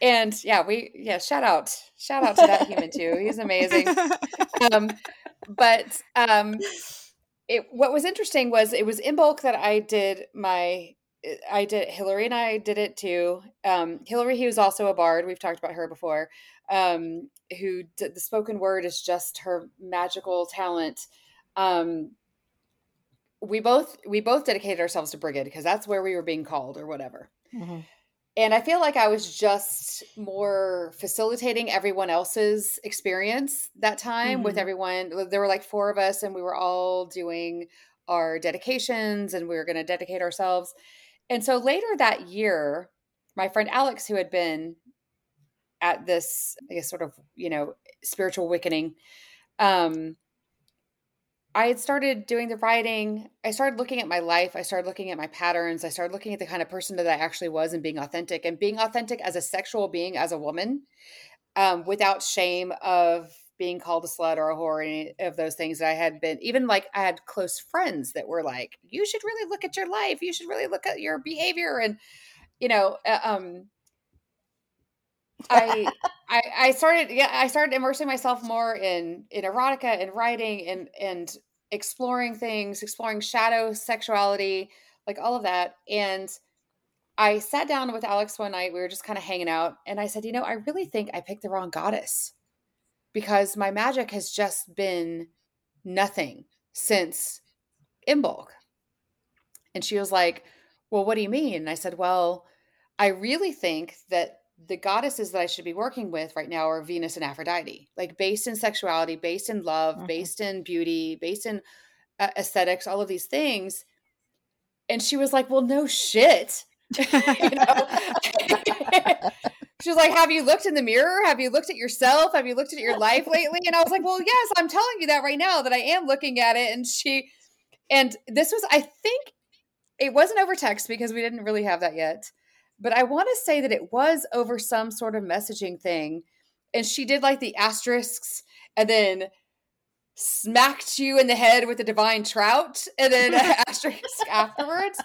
and yeah, we, yeah, shout out, shout out to that human too. He's amazing. Um, but um, it, what was interesting was it was Imbolc that I did my I did Hillary and I did it too. Um, Hillary, he was also a bard. We've talked about her before um, who the spoken word is just her magical talent. Um, we both we both dedicated ourselves to Brigid because that's where we were being called or whatever. Mm-hmm. And I feel like I was just more facilitating everyone else's experience that time mm-hmm. with everyone. There were like four of us, and we were all doing our dedications, and we were going to dedicate ourselves. And so later that year, my friend Alex, who had been at this, I guess, sort of, you know, spiritual wickening, um, I had started doing the writing. I started looking at my life. I started looking at my patterns. I started looking at the kind of person that I actually was and being authentic and being authentic as a sexual being, as a woman, um, without shame of being called a slut or a whore, or any of those things that I had been. Even like I had close friends that were like, "You should really look at your life. You should really look at your behavior." And you know, uh, um, I, I I started yeah I started immersing myself more in in erotica and writing and and exploring things, exploring shadow sexuality, like all of that. And I sat down with Alex one night. We were just kind of hanging out, and I said, you know, I really think I picked the wrong goddess because my magic has just been nothing since Imbolc. And she was like, Well, what do you mean? And I said, Well, I really think that the goddesses that I should be working with right now are Venus and Aphrodite, like based in sexuality, based in love, mm-hmm. based in beauty, based in uh, aesthetics, all of these things. And she was like, Well, no shit. you know? she was like, Have you looked in the mirror? Have you looked at yourself? Have you looked at your life lately? And I was like, Well, yes, I'm telling you that right now that I am looking at it. And she, and this was, I think it wasn't over text because we didn't really have that yet. But I want to say that it was over some sort of messaging thing. And she did like the asterisks and then smacked you in the head with a divine trout and then asterisk afterwards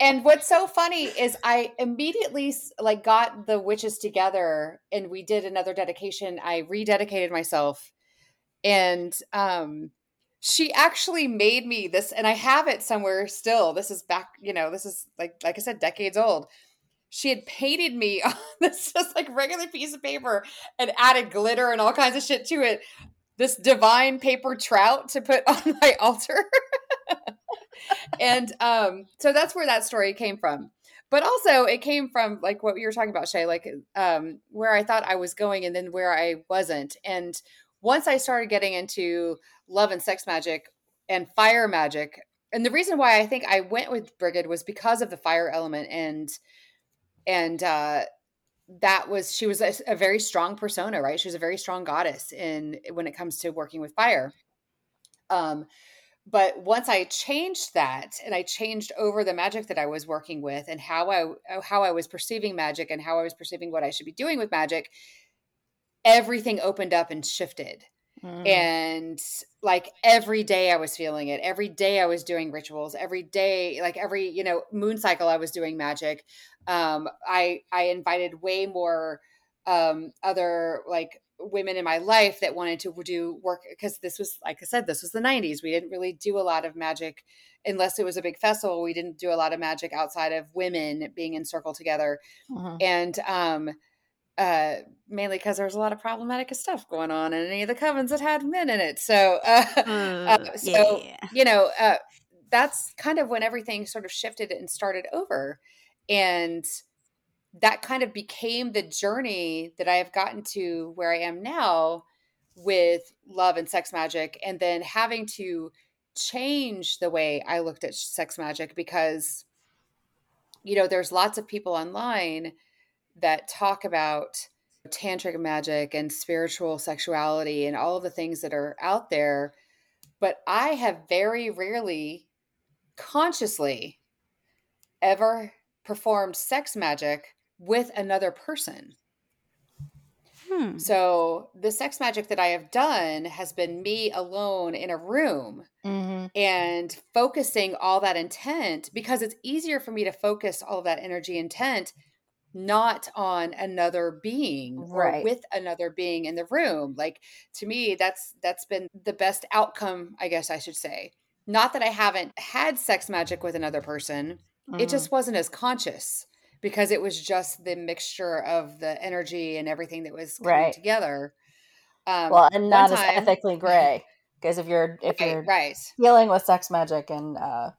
and what's so funny is I immediately like got the witches together and we did another dedication. I rededicated myself and um she actually made me this and I have it somewhere still. This is back, you know, this is like like I said decades old. She had painted me on this just like regular piece of paper and added glitter and all kinds of shit to it. This divine paper trout to put on my altar and um, so that's where that story came from. But also, it came from like what you were talking about, Shay, like um, where I thought I was going and then where I wasn't. And once I started getting into love and sex magic and fire magic, and the reason why I think I went with Brigid was because of the fire element and and uh, that was she was a, a, very strong persona, right? She was a very strong goddess in when it comes to working with fire. Um, but once i changed that and i changed over the magic that i was working with and how i uh, how i was perceiving magic and how i was perceiving what i should be doing with magic everything opened up and shifted. Mm. and like every day i was feeling it. Every day i was doing rituals. Every day like every you know moon cycle i was doing magic. Um i i invited way more um other like women in my life that wanted to do work because this was like i said this was the 90s we didn't really do a lot of magic unless it was a big festival we didn't do a lot of magic outside of women being in circle together uh-huh. and um uh mainly because there was a lot of problematic stuff going on in any of the covens that had men in it so uh, uh so yeah. you know uh that's kind of when everything sort of shifted and started over and that kind of became the journey that I have gotten to where I am now with love and sex magic, and then having to change the way I looked at sex magic because, you know, there's lots of people online that talk about tantric magic and spiritual sexuality and all of the things that are out there. But I have very rarely consciously ever performed sex magic with another person. Hmm. So the sex magic that I have done has been me alone in a room mm-hmm. and focusing all that intent because it's easier for me to focus all of that energy intent not on another being right. or with another being in the room like to me that's that's been the best outcome i guess i should say not that i haven't had sex magic with another person mm-hmm. it just wasn't as conscious because it was just the mixture of the energy and everything that was coming right. together. Um, well, and not as ethically gray because if you're if right, you're right. dealing with sex magic and uh,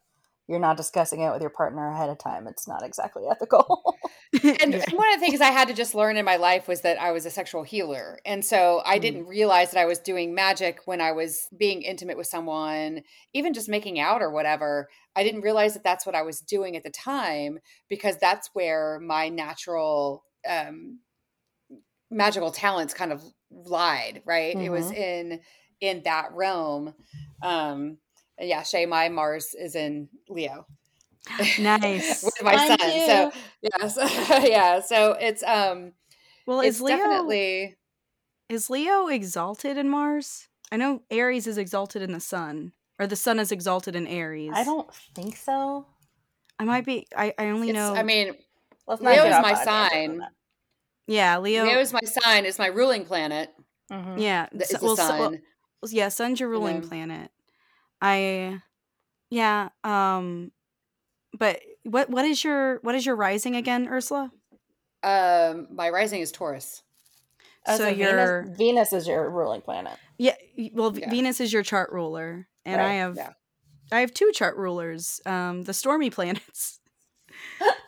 you're not discussing it with your partner ahead of time, it's not exactly ethical. and one of the things I had to just learn in my life was that I was a sexual healer. And so I mm. didn't realize that I was doing magic when I was being intimate with someone, even just making out or whatever. I didn't realize that that's what I was doing at the time because that's where my natural um, magical talents kind of lied, right? Mm-hmm. It was mm-hmm. in in that realm. Um, yeah, Shay, my Mars is in Leo. Nice. with my son. So yes. yeah. So it's um well it's is Leo definitely is Leo exalted in Mars? I know Aries is exalted in the sun. Or the sun is exalted in Aries. I don't think so. I might be I, I only it's, know I mean Leo is my sign. Yeah, Leo Leo is my sign, it's my ruling planet. Mm-hmm. Yeah. It's so, the well, sun. So, well, yeah, sun's your ruling planet. I yeah, um but what what is your what is your rising again, Ursula? Um my rising is Taurus. Oh, so, so your Venus, Venus, is your ruling planet. Yeah, well yeah. Venus is your chart ruler and Right, I have yeah. I have two chart rulers, um, the stormy planets.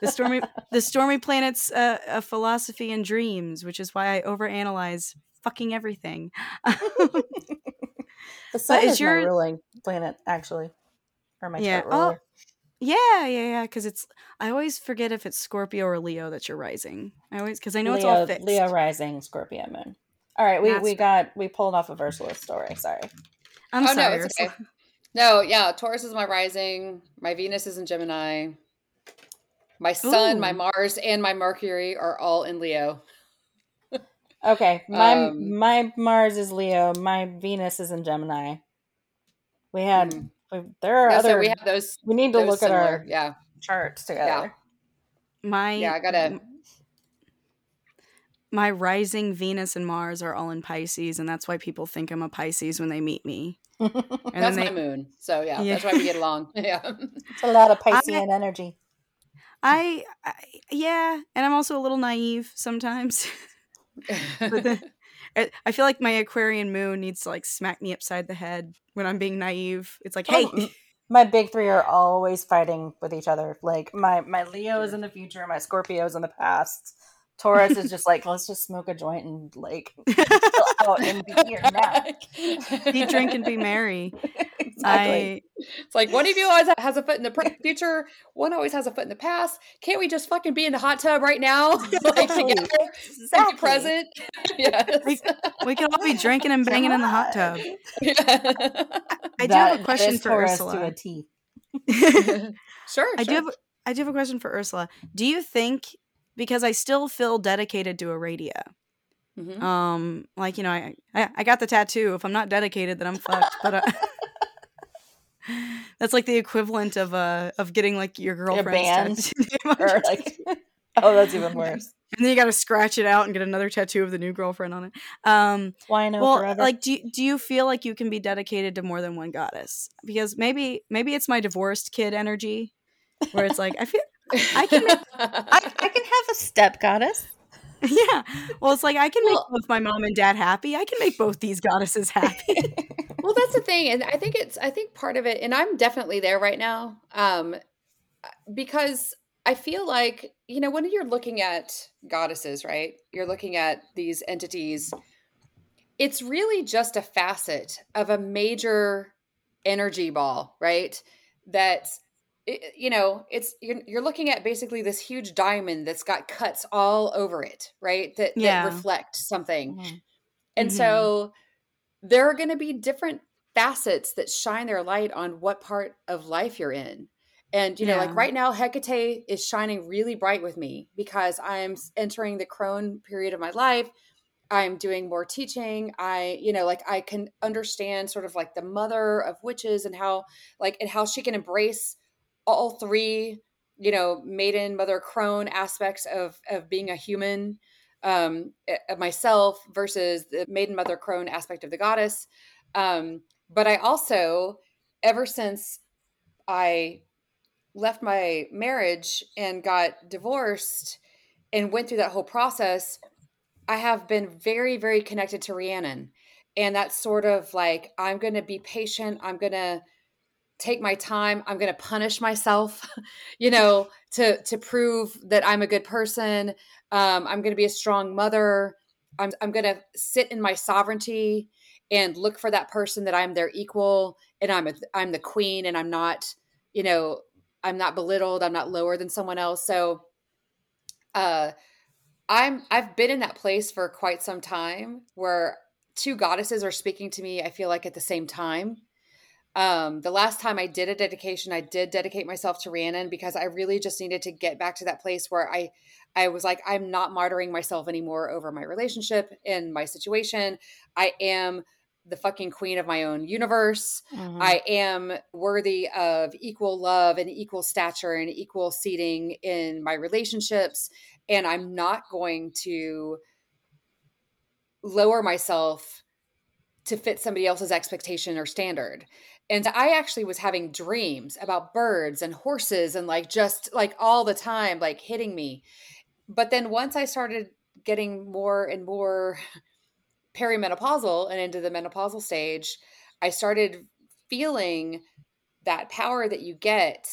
the stormy the stormy planets uh, a philosophy and dreams, which is why I overanalyze fucking everything. The sun is is your- my ruling planet, actually, or my Yeah. chart Oh, yeah, yeah, yeah. Because it's I always forget if it's Scorpio or Leo that you're rising. I always because I know Leo, it's all fixed. Leo rising, Scorpio moon. All right, we, That's we right. got we pulled off of Ursula's story. Sorry. I'm oh sorry. no, it's okay. No, yeah, Taurus is my rising. My Venus is in Gemini. My Sun, my Mars, and my Mercury are all in Leo. Okay, my Um, my Mars is Leo. My Venus is in Gemini. We had Mhm. we, there are Yeah, other. so we, we have those. We need to those look at our Yeah, charts together. My yeah. I gotta. my rising Venus and Mars are all in Pisces, and that's why people think I'm a Pisces when they meet me. And That's then my moon. So yeah, Yeah. that's why we get along. Yeah. It's a lot of Piscean energy. I, I, yeah, and I'm also a little naive sometimes. but then, I- feel like my Aquarian moon needs to like smack me upside the head when I'm being naive. It's like, hey, Oh, my big three are always fighting with each other. Like my my Leo is in the future, my Scorpio is in the past. Taurus is just like let's just smoke a joint and like chill out and be here now. eat, drink, and be merry. exactly. I, It's like one of you always has a foot in the pr- future, one always has a foot in the past. Can't we just fucking be in the hot tub right now, like together, Exactly. present? yes. We- we could all be drinking and banging in the hot tub. Yeah. I do That- have a question for Taurus to Ursula. a T. sure. I do have I do have a question for Ursula. Do you think because I still feel dedicated to Aradia, Mhm. um, like you know, I, I I got the tattoo. If I'm not dedicated, then I'm fucked. But uh, that's like the equivalent of uh of getting like your girlfriend's tattoo. Or like, oh, that's even worse. and then you got to scratch it out and get another tattoo of the new girlfriend on it. Um, Why no well, forever? like, do do you feel like you can be dedicated to more than one goddess? Because maybe maybe it's my divorced kid energy, where it's like I feel I can make- I, I can have a step goddess. yeah. Well, it's like I can make Well- both my mom and dad happy. I can make both these goddesses happy. well that's the thing and i think it's i think part of it and i'm definitely there right now um because i feel like you know when you're looking at goddesses right you're looking at these entities it's really just a facet of a major energy ball right that i- you know it's you're, you're looking at basically this huge diamond that's got cuts all over it right that, Yeah. that reflect something Mhm. and Mhm. so there are going to be different facets that shine their light on what part of life you're in. And, you know, Yeah. like right now, Hecate is shining really bright with me because I'm entering the crone period of my life. I'm doing more teaching. I, you know, like I can understand sort of like the mother of witches and how, like, and how she can embrace all three, you know, maiden, mother, crone aspects of of being a human um eh, of myself versus the maiden mother crone aspect of the goddess. Um but i also ever since i left my marriage and got divorced and went through that whole process i have been very very connected to rhiannon. And that's sort of like i'm to be patient. I'm to take my time i'm going to punish myself you know to to prove that i'm a good person um, i'm going to be a strong mother i'm, I'm going to sit in my sovereignty and look for that person that i'm their equal and i'm a, i'm the queen and i'm not you know i'm not belittled i'm not lower than someone else. So uh i'm i've been in that place for quite some time where two goddesses are speaking to me i feel like at the same time um the last time i did a dedication i did dedicate myself to rhiannon because i really just needed to get back to that place where i i was like i'm not martyring myself anymore over my relationship and my situation i am the fucking queen of my own universe Mhm. I am worthy of equal love and equal stature and equal seating in my relationships. And I'm not going to lower myself to fit somebody else's expectation or standard. And I actually was having dreams about birds and horses and like just like all the time, like hitting me. But then once I started getting more and more perimenopausal and into the menopausal stage, I started feeling that power that you get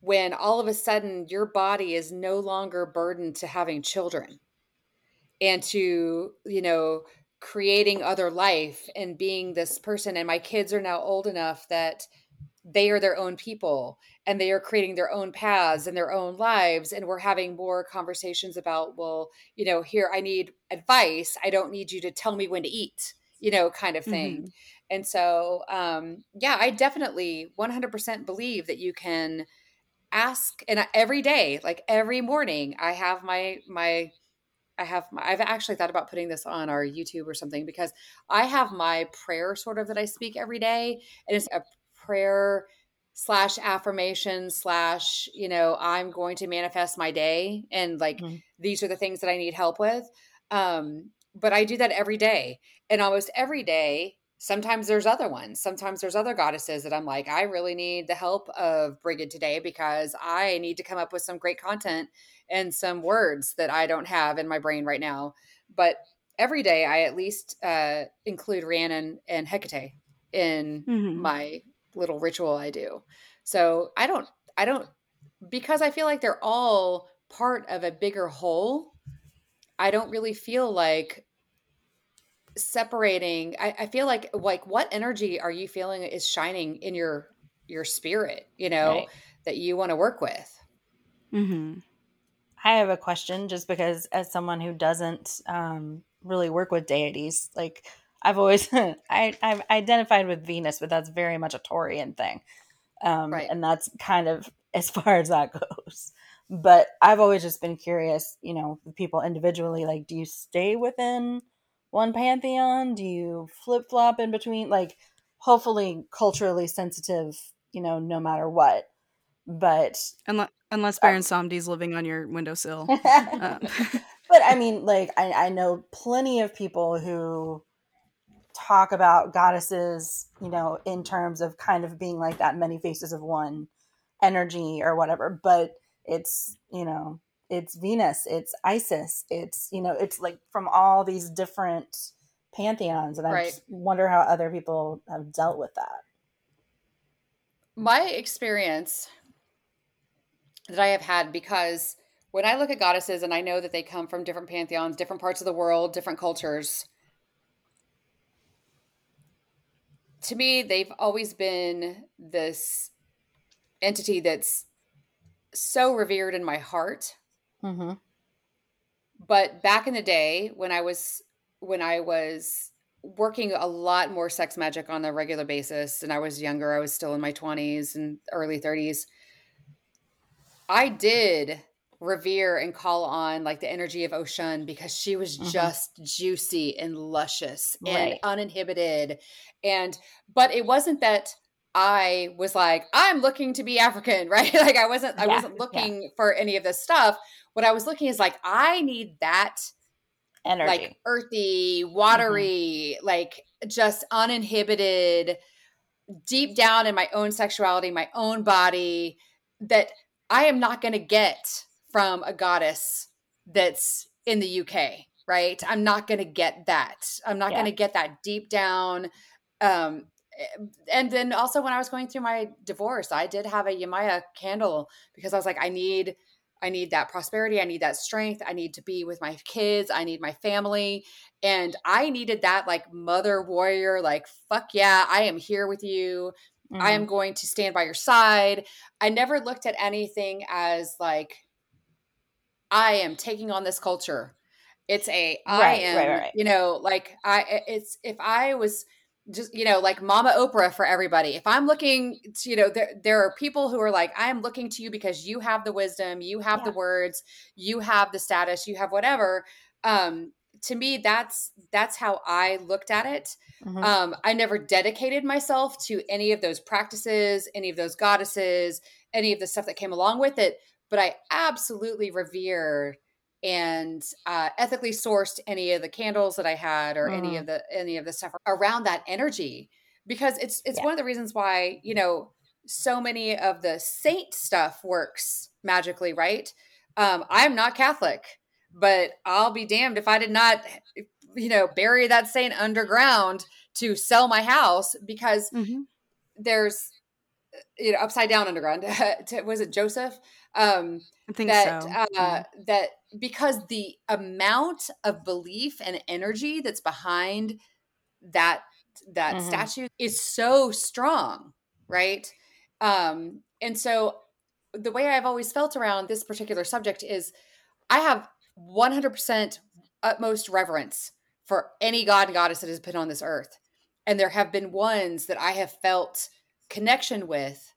when all of a sudden your body is no longer burdened to having children and to you know creating other life and being this person and my kids are now old enough that they are their own people and they are creating their own paths and their own lives and we're having more conversations about well you know here i need advice i don't need you to tell me when to eat you know kind of thing mm-hmm. and so um yeah i definitely 100% believe that you can ask and every day like every morning i have my my I have my, I've actually thought about putting this on our YouTube or something because I have my prayer sort of that I speak every day and it's a prayer slash affirmation slash you know i'm going to manifest my day and like mm-hmm. these are the things that i need help with um but i do that every day and almost every day sometimes there's other ones sometimes there's other goddesses that i'm like i really need the help of brigid today because i need to come up with some great content and some words that i don't have in my brain right now but every day i at least uh, include rhiannon and hecate in mm-hmm. my little ritual I do. So I don't, I don't, because I feel like they're all part of a bigger whole. I don't really feel like separating. I, I feel like like what energy are you feeling is shining in your your spirit? You know right. that you want to work with. Hmm. I have a question, just because as someone who doesn't um, really work with deities, like I've always I I've identified with Venus, but that's very much a Taurian thing, um, right. and that's kind of as far as that goes. But I've always just been curious, you know, people individually. Like, do you stay within one pantheon? Do you flip flop in between? Like, hopefully, culturally sensitive, you know, no matter what. But unless unless Baron uh, Samedi's living on your windowsill. um. but I mean, like, I, I know plenty of people who talk about goddesses, you know, in terms of kind of being like that many faces of one energy or whatever, but it's, you know, it's Venus, it's Isis, it's, you know, it's like from all these different pantheons. And I right. just wonder how other people have dealt with that. My experience that I have had because when I look at goddesses and I know that they come from different pantheons, different parts of the world, different cultures, to me, they've always been this entity that's so revered in my heart. Mm-hmm. But back in the day, when I was when I was working a lot more sex magic on a regular basis, and I was younger, I was still in my twenties and early thirties. I did revere and call on like the energy of Oshun because she was mm-hmm. just juicy and luscious right. and uninhibited. And but it wasn't that I was like, I'm looking to be African, right? like I wasn't yeah, I wasn't looking yeah. for any of this stuff. What I was looking is like, I need that energy. Like earthy, watery, mm-hmm. like just uninhibited, deep down in my own sexuality, my own body, that I am not gonna get from a goddess that's in the UK, right? I'm not going to get that. I'm not yeah. going to get that deep down. Um, eh, and then also when I was going through my divorce, I did have a Yemaya candle because I was like, I need, I need that prosperity. I need that strength. I need to be with my kids. I need my family. And I needed that like mother warrior, like, fuck yeah, I am here with you. Mm-hmm. I am going to stand by your side. I never looked at anything as like, I am taking on this culture. It's a I right, am, right, right. you know, like I it's if I was just you know like mama oprah for everybody if i'm looking to, you know there, there are people who are like i am looking to you because you have the wisdom you have yeah. the words you have the status you have whatever um to me that's that's how i looked at it mm-hmm. um i never dedicated myself to any of those practices any of those goddesses any of the stuff that came along with it but I absolutely revere and uh, ethically sourced any of the candles that I had or mm. any of the any of the stuff around that energy because it's it's yeah. one of the reasons why you know so many of the saint stuff works magically right um, i'm not catholic but i'll be damned if i did not you know bury that saint underground to sell my house because mm-hmm. there's you know upside down underground was it joseph um I think that so. uh Yeah. that because the amount of belief and energy that's behind that that Mhm. statue is so strong right um and so the way i've always felt around this particular subject is i have 100% utmost reverence for any god and goddess that has been on this earth and there have been ones that i have felt connection with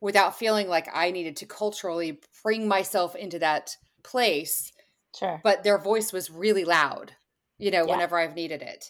without feeling like i needed to culturally bring myself into that place Sure. but their voice was really loud you know Yeah. whenever i've needed it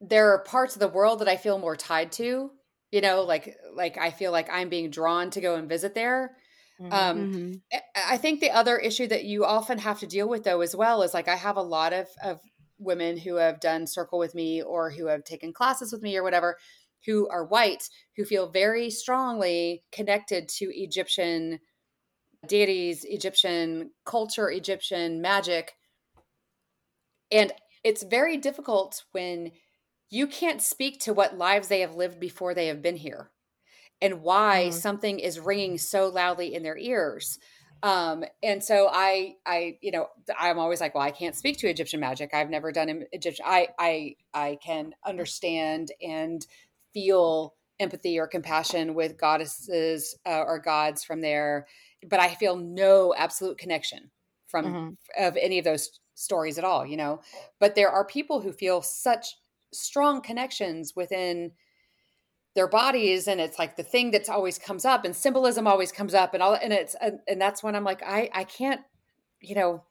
there are parts of the world that i feel more tied to you know like like i feel like i'm being drawn to go and visit there Mhm. um Mhm. I- i think the other issue that you often have to deal with though as well is like i have a lot of of women who have done circle with me or who have taken classes with me or whatever who are white who feel very strongly connected to egyptian deities egyptian culture egyptian magic and it's very difficult when you can't speak to what lives they have lived before they have been here and why Mhm. something is ringing so loudly in their ears um and so i i you know i'm always like well i can't speak to egyptian magic i've never done egyptian i i i can understand and feel empathy or compassion with goddesses uh, or gods from there but i feel no absolute connection from Mhm. of any of those stories at all you know but there are people who feel such strong connections within their bodies and it's like the thing that's always comes up and symbolism always comes up and all and it's and, and that's when i'm like i i can't you know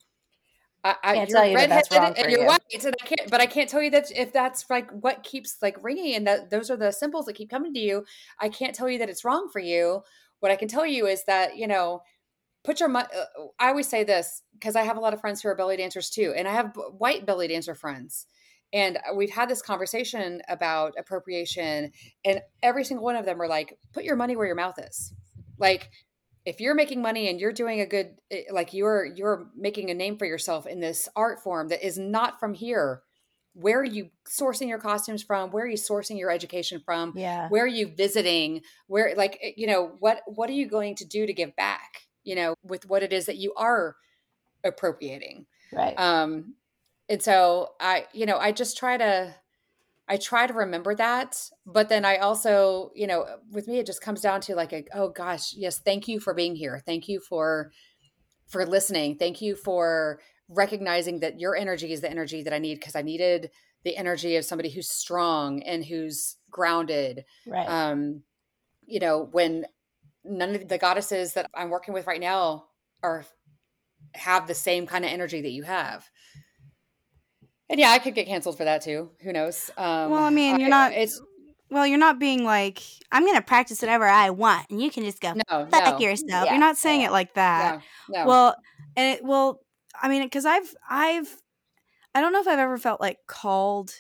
I, I, Can't you're tell you that that's wrong and for you're you. white, and I can't. But I can't tell you that if that's like what keeps like ringing, and that those are the symbols that keep coming to you. I can't tell you that it's wrong for you. What I can tell you is that you know, put your. uh, I always say this because I have a lot of friends who are belly dancers too, and I have white belly dancer friends, and we've had this conversation about appropriation, and every single one of them are like, "Put your money where your mouth is." Like, if you're making money and you're doing a good, eh, like you're you're making a name for yourself in this art form that is not from here. Where are you sourcing your costumes from? Where are you sourcing your education from? Yeah. Where are you visiting? Where, like, eh, you know, what what are you going to do to give back? You know, with what it is that you are appropriating Right. um and so i you know i just try to i try to remember that but then i also you know with me it just comes down to like a, oh gosh yes thank you for being here. Thank you for for listening. Thank you for recognizing that your energy is the energy that i need because i needed the energy of somebody who's strong and who's grounded. Right. um you know when none of the goddesses that i'm working with right now are have the same kind of energy that you have and yeah i could get canceled for that too who knows um Well, I mean, you're not- it's Well, you're not being like, I'm going to practice whatever I want, and you can just go no fuck no yourself. Yeah, You're not saying yeah. it like that. no, no. Well, and it, well, I mean, because I've, I've, I don't know if I've ever felt like called,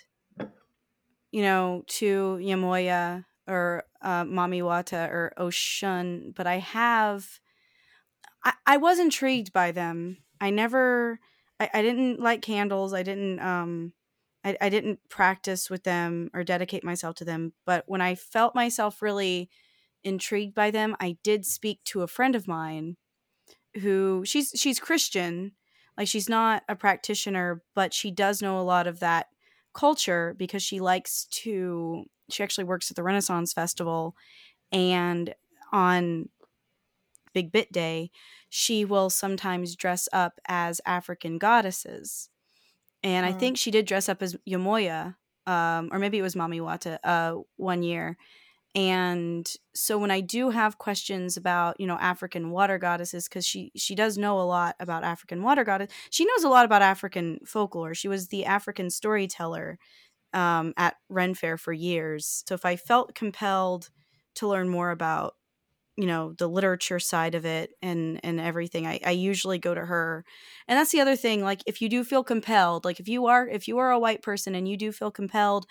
you know, to Yemaya or uh, Mami Wata or Oshun, but I have, I, I was intrigued by them. I never, I, I didn't light candles. I didn't, um, I, I didn't practice with them or dedicate myself to them. But when I felt myself really intrigued by them, I did speak to a friend of mine who she's she's Christian, like she's not a practitioner, but she does know a lot of that culture because she likes to she actually works at the Renaissance Festival and on Big Bit Day, she will sometimes dress up as African goddesses. And I Mm. think she did dress up as Yemaya, um, or maybe it was Mami Wata uh, one year. And so when I do have questions about, you know, African water goddesses, because she she does know a lot about African water goddess, she knows a lot about African folklore. She was the African storyteller um, at Ren Fair for years. So if I felt compelled to learn more about, you know, the literature side of it and and everything, I, I usually go to her. And that's the other thing. Like if you do feel compelled, like if you are if you are a white person and you do feel compelled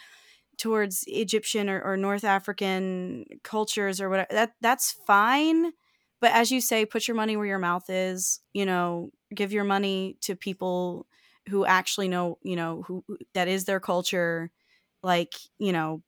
towards Egyptian or, or North African cultures or whatever, that that's fine. But as you say, put your money where your mouth is. You know, give your money to people who actually know, you know, who that is their culture. Like, you know,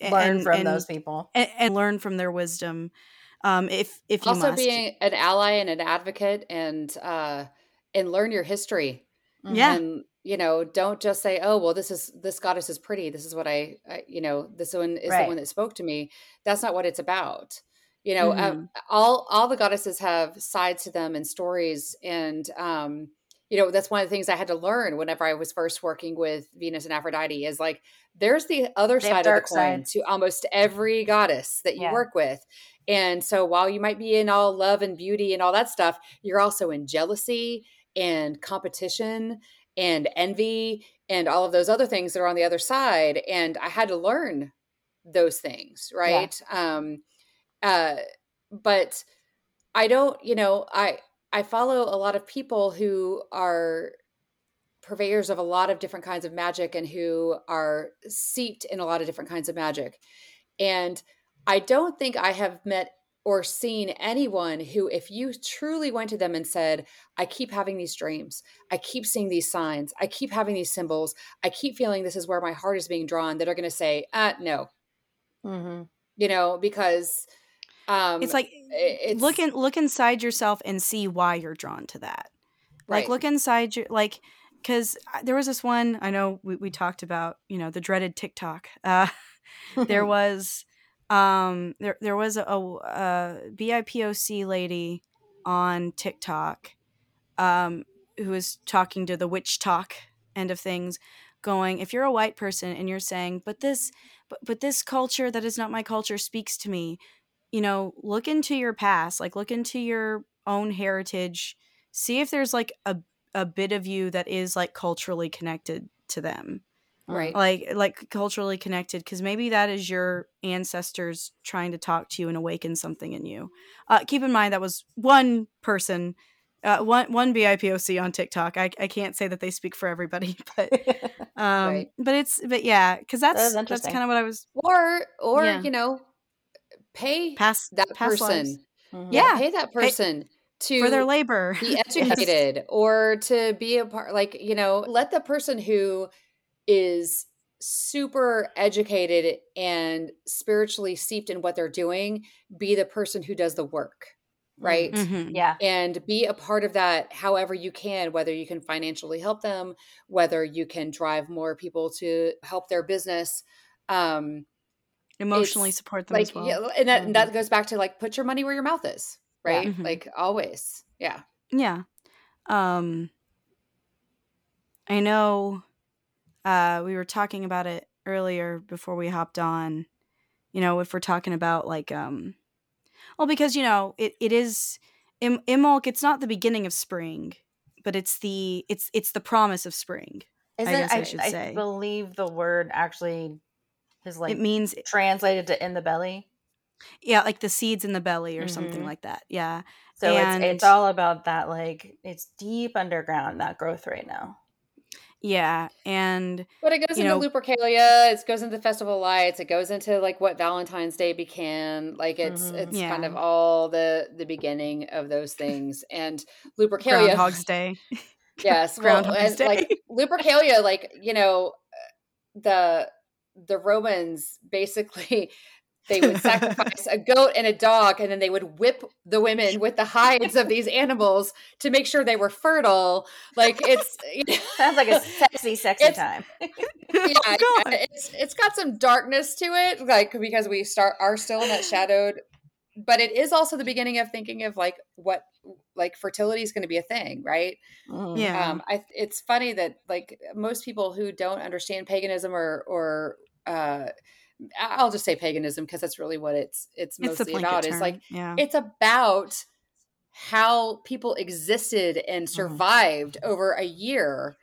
learn and, from and, those people and, and learn from their wisdom. Um, if if you also being an ally and an advocate and uh and learn your history Mm-hmm. Yeah. and you know don't just say oh well this is this goddess is pretty this is what i, I you know this one is Right. the one that spoke to me that's not what it's about you know uh, Mhm. all all the goddesses have sides to them and stories and um you know that's one of the things i had to learn whenever i was first working with venus and aphrodite is like there's the other They side of the coin to almost every goddess that you Yeah. work with and so while you might be in all love and beauty and all that stuff you're also in jealousy and competition and envy and all of those other things that are on the other side. And i had to learn those things right? Um uh but i don't you know i i follow a lot of people who are purveyors of a lot of different kinds of magic and who are seeped in a lot of different kinds of magic. And i don't think i have met or seen anyone who if you truly went to them and said i keep having these dreams i keep seeing these signs i keep having these symbols i keep feeling this is where my heart is being drawn that are going to say uh no mm-hmm. you know because um it's like it's look in, look inside yourself and see why you're drawn to that. Like right. look inside your like because there was this one I know we, we talked about you know the dreaded TikTok. Uh, there was um there there was a, a BIPOC lady on TikTok um who was talking to the WitchTok end of things going if you're a white person and you're saying but this but, but this culture that is not my culture speaks to me you know look into your past like look into your own heritage see if there's like a a bit of you that is like culturally connected to them right like like culturally connected because maybe that is your ancestors trying to talk to you and awaken something in you uh, keep in mind that was one person uh, one one bipoc on tiktok I, I can't say that they speak for everybody but um Right. but it's but yeah because that's That's that's, kind of what i was or or Yeah. you know pay past that lives. person Mhm. Yeah. pay that person to for their labor be educated or to be a part like you know let the person who is super educated and spiritually steeped in what they're doing be the person who does the work right Mhm. yeah and be a part of that however you can whether you can financially help them whether you can drive more people to help their business um emotionally support them like as well yeah, and that, and that goes back to like put your money where your mouth is Yeah. right Mhm. like always yeah Yeah. Um I know uh we were talking about it earlier before we hopped on. You know, if we're talking about like um well because you know, it, it is Im- Imbolc it's not the beginning of spring, but it's the it's it's the promise of spring. Isn't guess I I, should I say. believe the word actually is like it means translated to in the belly. yeah, like the seeds in the belly or something Mhm. like that. Yeah. So And- it's it's all about that like it's deep underground that growth right now. Yeah, and but it goes into know- lupercalia it goes into festival lights it goes into like what valentine's day became like it's Mhm. it's kind of all the the beginning of those things and lupercalia Groundhog's Day. yes well, Groundhog's and, like lupercalia like you know the the romans basically they would sacrifice a goat and a dog and then they would whip the women with the hides of these animals to make sure they were fertile like it's you know, Sounds like a sexy, sexy It's- time. yeah, Oh, yeah, it's it's got some darkness to it like because we start are still in that shadowed but it is also the beginning of thinking of like what like fertility is going to be a thing right Mhm. Yeah. um i it's funny that like most people who don't understand paganism or or uh i'll just say paganism because that's really what it's it's it's mostly blanket about term. is like yeah. it's about how people existed and Mhm. survived over a year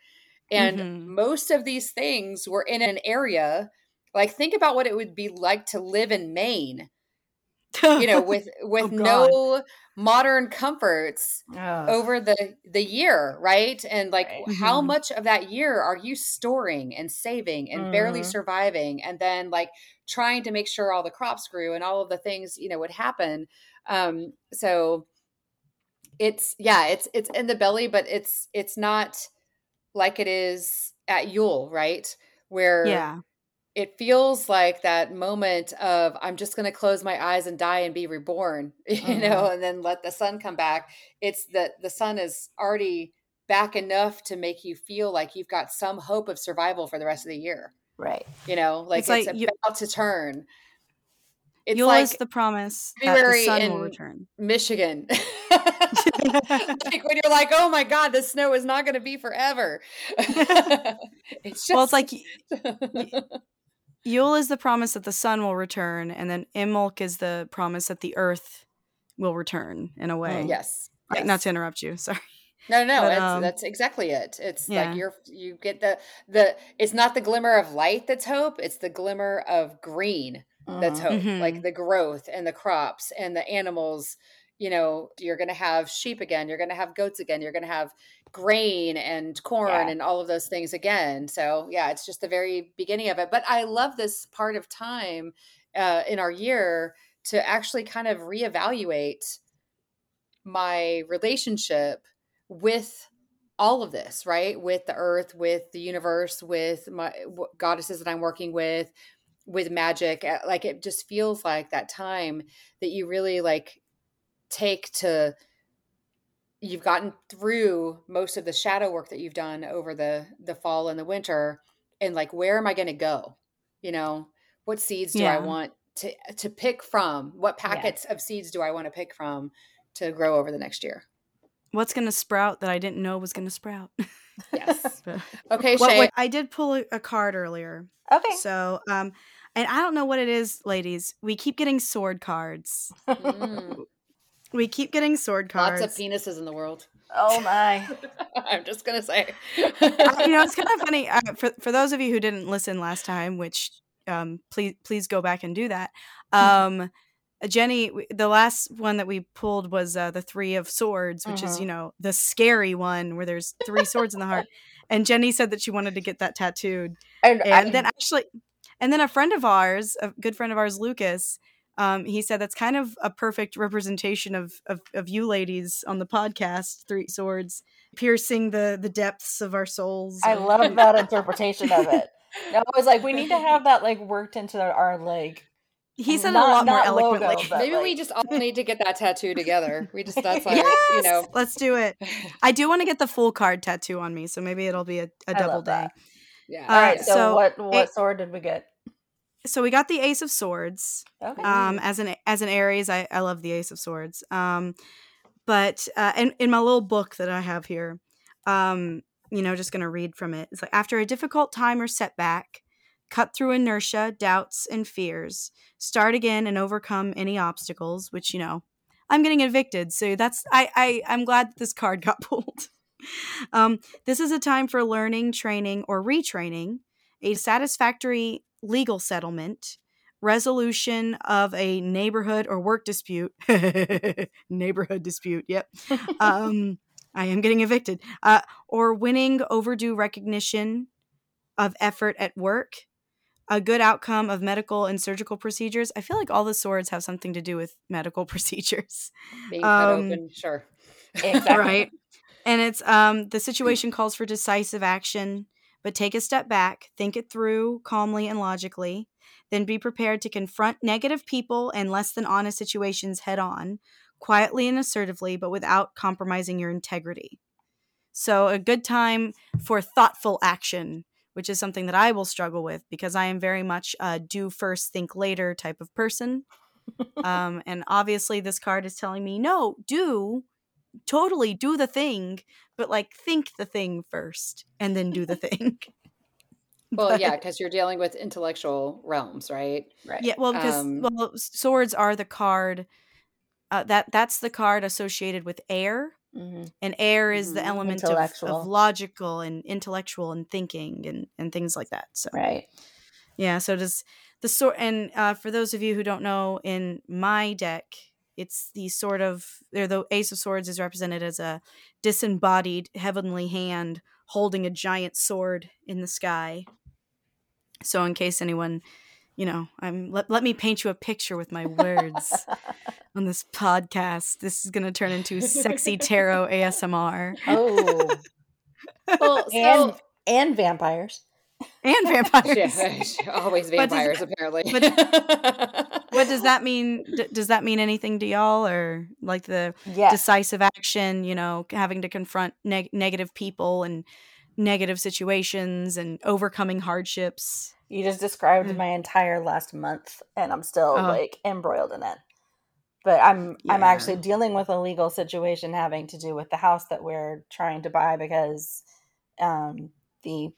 and Mhm. most of these things were in an area like think about what it would be like to live in maine you know with with Oh, no modern comforts over the the year right and like Right. how Mhm. much of that year are you storing and saving and barely Mhm. surviving and then like trying to make sure all the crops grew and all of the things you know would happen um so it's yeah it's it's in the belly but it's it's not like it is at yule right where yeah. It feels like that moment of I'm just going to close my eyes and die and be reborn, you Mhm. know, and then let the sun come back. It's that the sun is already back enough to make you feel like you've got some hope of survival for the rest of the year. Right. You know, like It's it's, like you- about to turn. It's Yule like the promise that the February sun will return. Michigan. like when you're like, oh my God, this snow is not going to be forever. it's just well, it's like Yule is the promise that the sun will return, and then Imbolc is the promise that the earth will return in a way. yes. Yes. Not to interrupt you, sorry. No, no, But, it's, um, that's exactly it. It's yeah. like you're you get the the it's not the glimmer of light that's hope, it's the glimmer of green that's Mhm. hope. Mhm. Like the growth and the crops and the animals, you know, you're going to have sheep again, you're going to have goats again, you're going to have grain and corn Yeah. and all of those things again. So, yeah, it's just the very beginning of it. But I love this part of time uh, in our year to actually kind of reevaluate my relationship with all of this, right? With the earth, with the universe, with my goddesses that I'm working with, with magic. Uh, Like it just feels like that time that you really like take to you've gotten through most of the shadow work that you've done over the the fall and the winter and like where am I going to go? You know, what seeds do I want to to pick from? What Yeah. packets of seeds do I want to pick from to grow over the next year? What's going to sprout that I didn't know was going to sprout? Yes. Okay, Shay. I did pull a, a card earlier. Okay. So, um, and I don't know what it is, ladies. We keep getting sword cards. Mm, We keep getting sword cards. lots of penises in the world. oh my. I'm just gonna say. Uh, you know, it's kind of funny uh, for for those of you who didn't listen last time, which um, please please go back and do that. Um, Jenny, the last one that we pulled was uh, the three of swords, which is Mhm. you know the scary one where there's three swords in the heart. And Jenny said that she wanted to get that tattooed. And, and I- then actually and then a friend of ours a good friend of ours lucas um, he said that's kind of a perfect representation of, of of you ladies on the podcast three swords piercing the the depths of our souls I love that interpretation of it. No, I was like, we need to have that like worked into our like. he said it a lot more not logo, eloquently but- Maybe we just all need to get that tattoo together. We just that's like yes! you know. let's do it i do want to get the full card tattoo on me so maybe it'll be a double day that. Yeah. All All right, right. So, so what what it- sword did we get? So we got the ace of swords Okay. um as an as an aries i i love the ace of swords um but uh in, in my little book that i have here um you know just gonna read from it it's like after a difficult time or setback cut through inertia doubts and fears start again and overcome any obstacles which you know i'm getting evicted so that's i, I i'm glad that this card got pulled um this is a time for learning training or retraining a satisfactory legal settlement resolution of a neighborhood or work dispute neighborhood dispute yep um i am getting evicted uh or winning overdue recognition of effort at work a good outcome of medical and surgical procedures i feel like all the swords have something to do with medical procedures Being cut um, open, sure. exactly. right and it's um the situation calls for decisive action but take a step back think it through calmly and logically then be prepared to confront negative people and less than honest situations head on quietly and assertively but without compromising your integrity. So a good time for thoughtful action which is something that i will struggle with because i am very much a do first think later type of person. Um, and obviously this card is telling me no do totally do the thing but like think the thing first and then do the thing Well, But- yeah, because you're dealing with intellectual realms, right? Right. yeah well because Um, well swords are the card uh, that that's the card associated with air Mhm. and air is the Mhm. element of, of logical and intellectual and thinking and and things like that so Right. Yeah, so does the sword and uh, for those of you who don't know, in my deck, it's the sort of there the Ace of Swords is represented as a disembodied heavenly hand holding a giant sword in the sky. So in case anyone, you know, I'm let, let me paint you a picture with my words on this podcast. This is gonna turn into sexy tarot ASMR. Oh, Well, and and vampires. And vampires. Yeah, always But does- vampires apparently. What does that mean? Does that mean anything to y'all, or like the Yeah. decisive action? You know, having to confront neg- negative people and negative situations and overcoming hardships. You just described Mm. my entire last month, and I'm still Oh. like embroiled in it. But I'm I'm actually dealing with a legal situation having to do with the house that we're trying to buy because um, the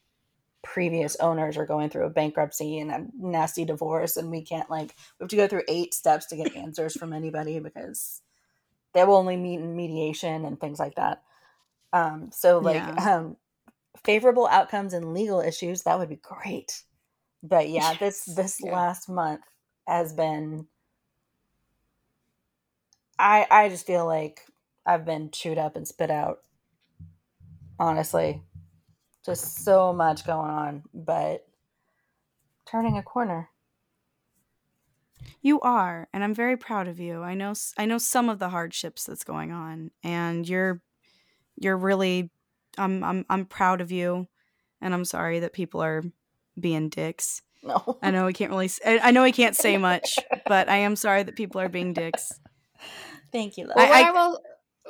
previous owners are going through a bankruptcy and a nasty divorce, and we can't like we have to go through eight steps to get answers from anybody because they will only meet in mediation and things like that. Um, so like Yeah. um, favorable outcomes and legal issues that would be great but yeah this this Yeah. last month has been i i just feel like i've been chewed up and spit out honestly just so much going on but turning a corner You are, and I'm very proud of you. I know s- I know some of the hardships that's going on, and you're you're really I'm I'm I'm proud of you, and I'm sorry that people are being dicks. no I know we can't really I know we can't say much, but I am sorry that people are being dicks. thank you love Well, I- what I, will,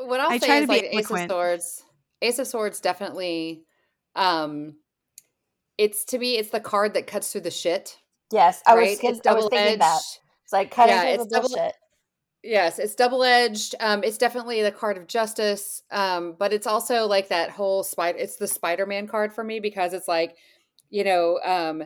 what I'll I say try is to be like Ace of. Swords. Ace of Swords definitely. Um, it's to me, it's the card that cuts through the shit. yes i was right? gonna- It's i was thinking that edged. it's like cutting Yeah, through it's the double- bullshit Yes, it's double edged. Um, it's definitely the card of justice. Um, but it's also like that whole spider. It's the Spider Man card for me because it's like, you know, um,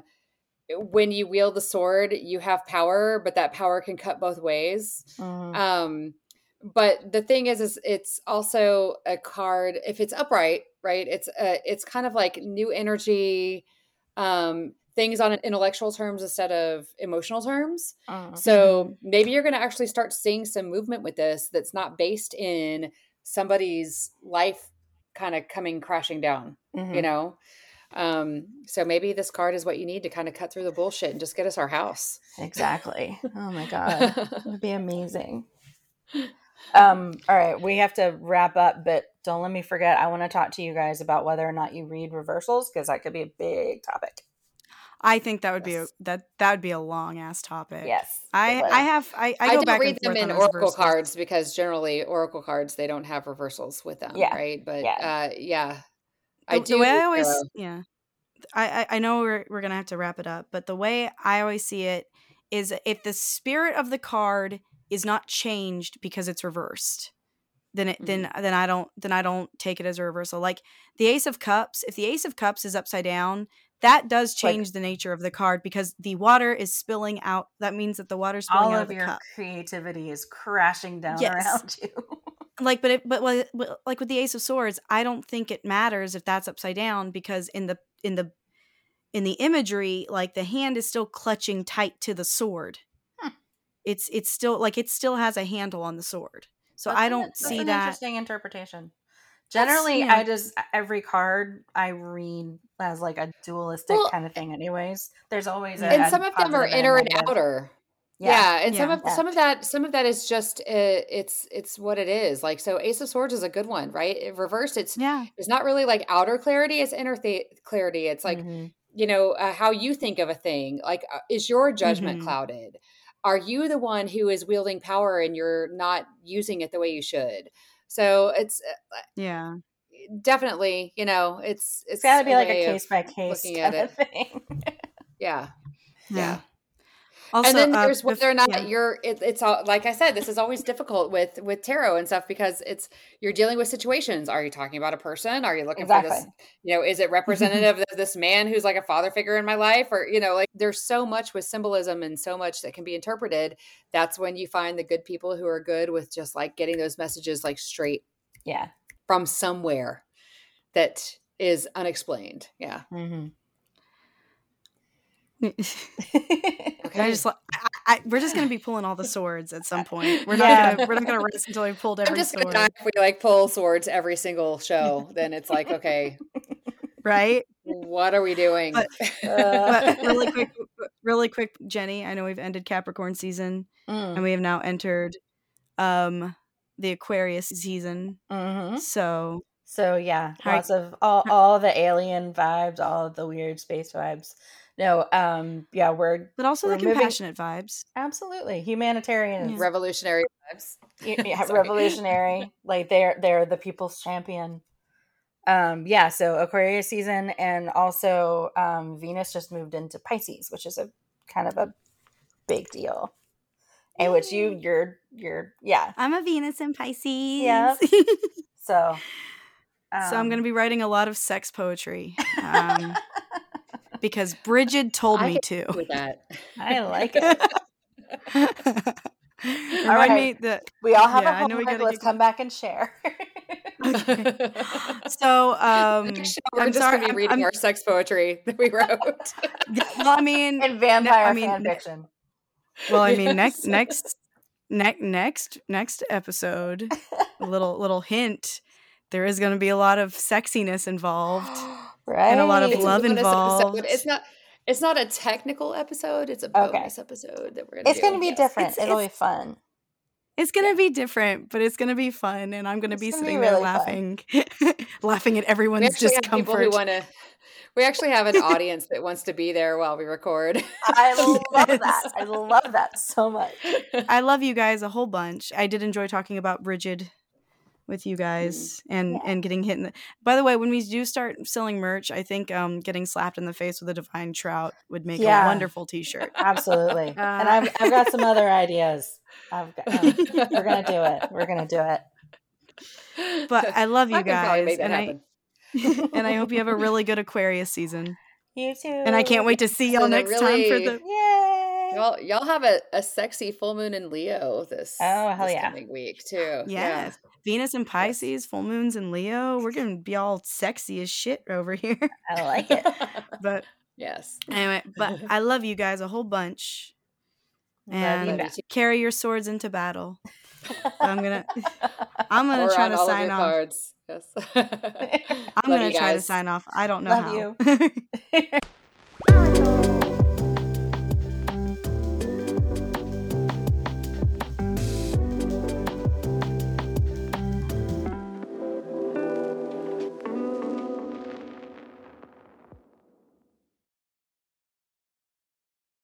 when you wield the sword, you have power, but that power can cut both ways. Mhm. Um, but the thing is, is it's also a card. If it's upright, right? It's a, it's kind of like new energy, um, things on intellectual terms instead of emotional terms. Mhm. So maybe you're going to actually start seeing some movement with this that's not based in somebody's life kind of coming crashing down, Mhm. you know? Um, so maybe this card is what you need to kind of cut through the bullshit and just get us our house. Exactly. Oh my god. It'd be amazing. Um, all right, we have to wrap up, but don't let me forget. I want to talk to you guys about whether or not you read reversals because that could be a big topic. I think that would be a, that that would be a long ass topic. Yes, I. I have I, I I, go don't back read and them in oracle reversals. cards because generally oracle cards they don't have reversals with them, Yeah, right? But yeah. uh yeah. I The, do the way I always tarot. yeah, I, I I know we're we're gonna have to wrap it up, but the way I always see it is if the spirit of the card is not changed because it's reversed, then it then Mm-hmm. then I don't then I don't take it as a reversal. Like the Ace of Cups, if the Ace of Cups is upside down, that does Like- change the nature of the card because the water is spilling out. That means that the water's spilling all out of of your cup. creativity is crashing down Yes. around you. like but it, but like with the ace of swords i don't think it matters if that's upside down because in the in the in the imagery like the hand is still clutching tight to the sword Hmm. it's it's still like it still has a handle on the sword so That's i don't that's see an that interesting interpretation. Generally, yeah. I just every card I read as like a dualistic Well, kind of thing. Anyways, there's always a, and a some of them are positive inner and negative. outer. Yeah. Yeah, and some of Yeah. some of that some of that is just uh, it's it's what it is. Like so, Ace of Swords is a good one, right? It reversed, it's yeah it's not really like outer clarity; it's inner th- clarity. It's like Mhm. you know uh, how you think of a thing. Like, uh, is your judgment Mhm. clouded? Are you the one who is wielding power and you're not using it the way you should? So it's uh, yeah definitely you know it's it's It's got to be like a case by case kind of thing. yeah yeah. Also and then uh, there's whether or not yeah. you're it, it's all like i said this is always difficult with with tarot and stuff because it's you're dealing with situations. Are you talking about a person? Are you looking for this you know is it representative of this man who's like a father figure in my life? Or you know like there's so much with symbolism and so much that can be interpreted. That's when you find the good people who are good with just like getting those messages like straight Yeah. from somewhere that is unexplained. Yeah hmm I just like I, I, we're just gonna be pulling all the swords at some point. We're Yeah. not gonna we're not gonna rest until we've pulled i'm every just gonna sword, die if we like pull swords every single show then it's like okay right? what are we doing But- Uh, But really quick, really quick, Jenny. I know we've ended Capricorn season, Mm. and we have now entered um the Aquarius season. Mhm. So So yeah, lots of all all the alien vibes, all of the weird space vibes. No, um, yeah, we're But also the We're moving- compassionate vibes. absolutely humanitarian. Yeah. Revolutionary vibes. yeah, revolutionary. Like they're they're the people's champion. Um, yeah, so Aquarius season and also um Venus just moved into Pisces, which is a kind of a big deal. And which you you're you're yeah. I'm a Venus in Pisces. Yep. So so I'm going to um, be writing a lot of sex poetry um, because Bridget told I me to. That. I like it. Remind right. me that. We all have Yeah, a I know we homework. gotta Let's get- come back and share. So, um, show, we're I'm just sorry. going to be I'm- reading I'm- our sex poetry that we wrote. well, I mean, and vampire I mean, fan fiction. well, I mean, next, next, next, next, next episode. A little, little hint. There is going to be a lot of sexiness involved. right. a lot of It's love involved. Episode. It's not. It's not a technical episode. It's a Okay. bonus episode that we're gonna. It's do. going to be Yes. different. It's- It'll it's- be fun. It's gonna be different, but it's gonna be fun, and I'm gonna It's be gonna be sitting there laughing, laughing at everyone's actually have people discomfort. who want to. We actually have an audience that wants to be there while we record. I love that. I love that so much. I love you guys a whole bunch. I did enjoy talking about Bridget with you guys and Yeah. and getting hit in the by the way when we do start selling merch i think um getting slapped in the face with a divine trout would make Yeah. a wonderful t-shirt Absolutely. and Uh, I've, I've got some other ideas. I've got, um, we're going to do it. We're going to do it. but i love you I guys and i and i hope you have a really good aquarius season You too. and i can't wait to see y'all So next time for the Yay. Y'all, y'all have a, a sexy full moon in Leo this, Oh, hell this yeah. coming week too. yes venus and pisces full moons in leo we're gonna be all sexy as shit over here I like it. but yes. anyway but i love you guys a whole bunch Love you and carry your swords into battle i'm gonna i'm gonna Or try on to all of sign your off cards. Yes. i'm Love gonna try to sign off i don't know Love how you.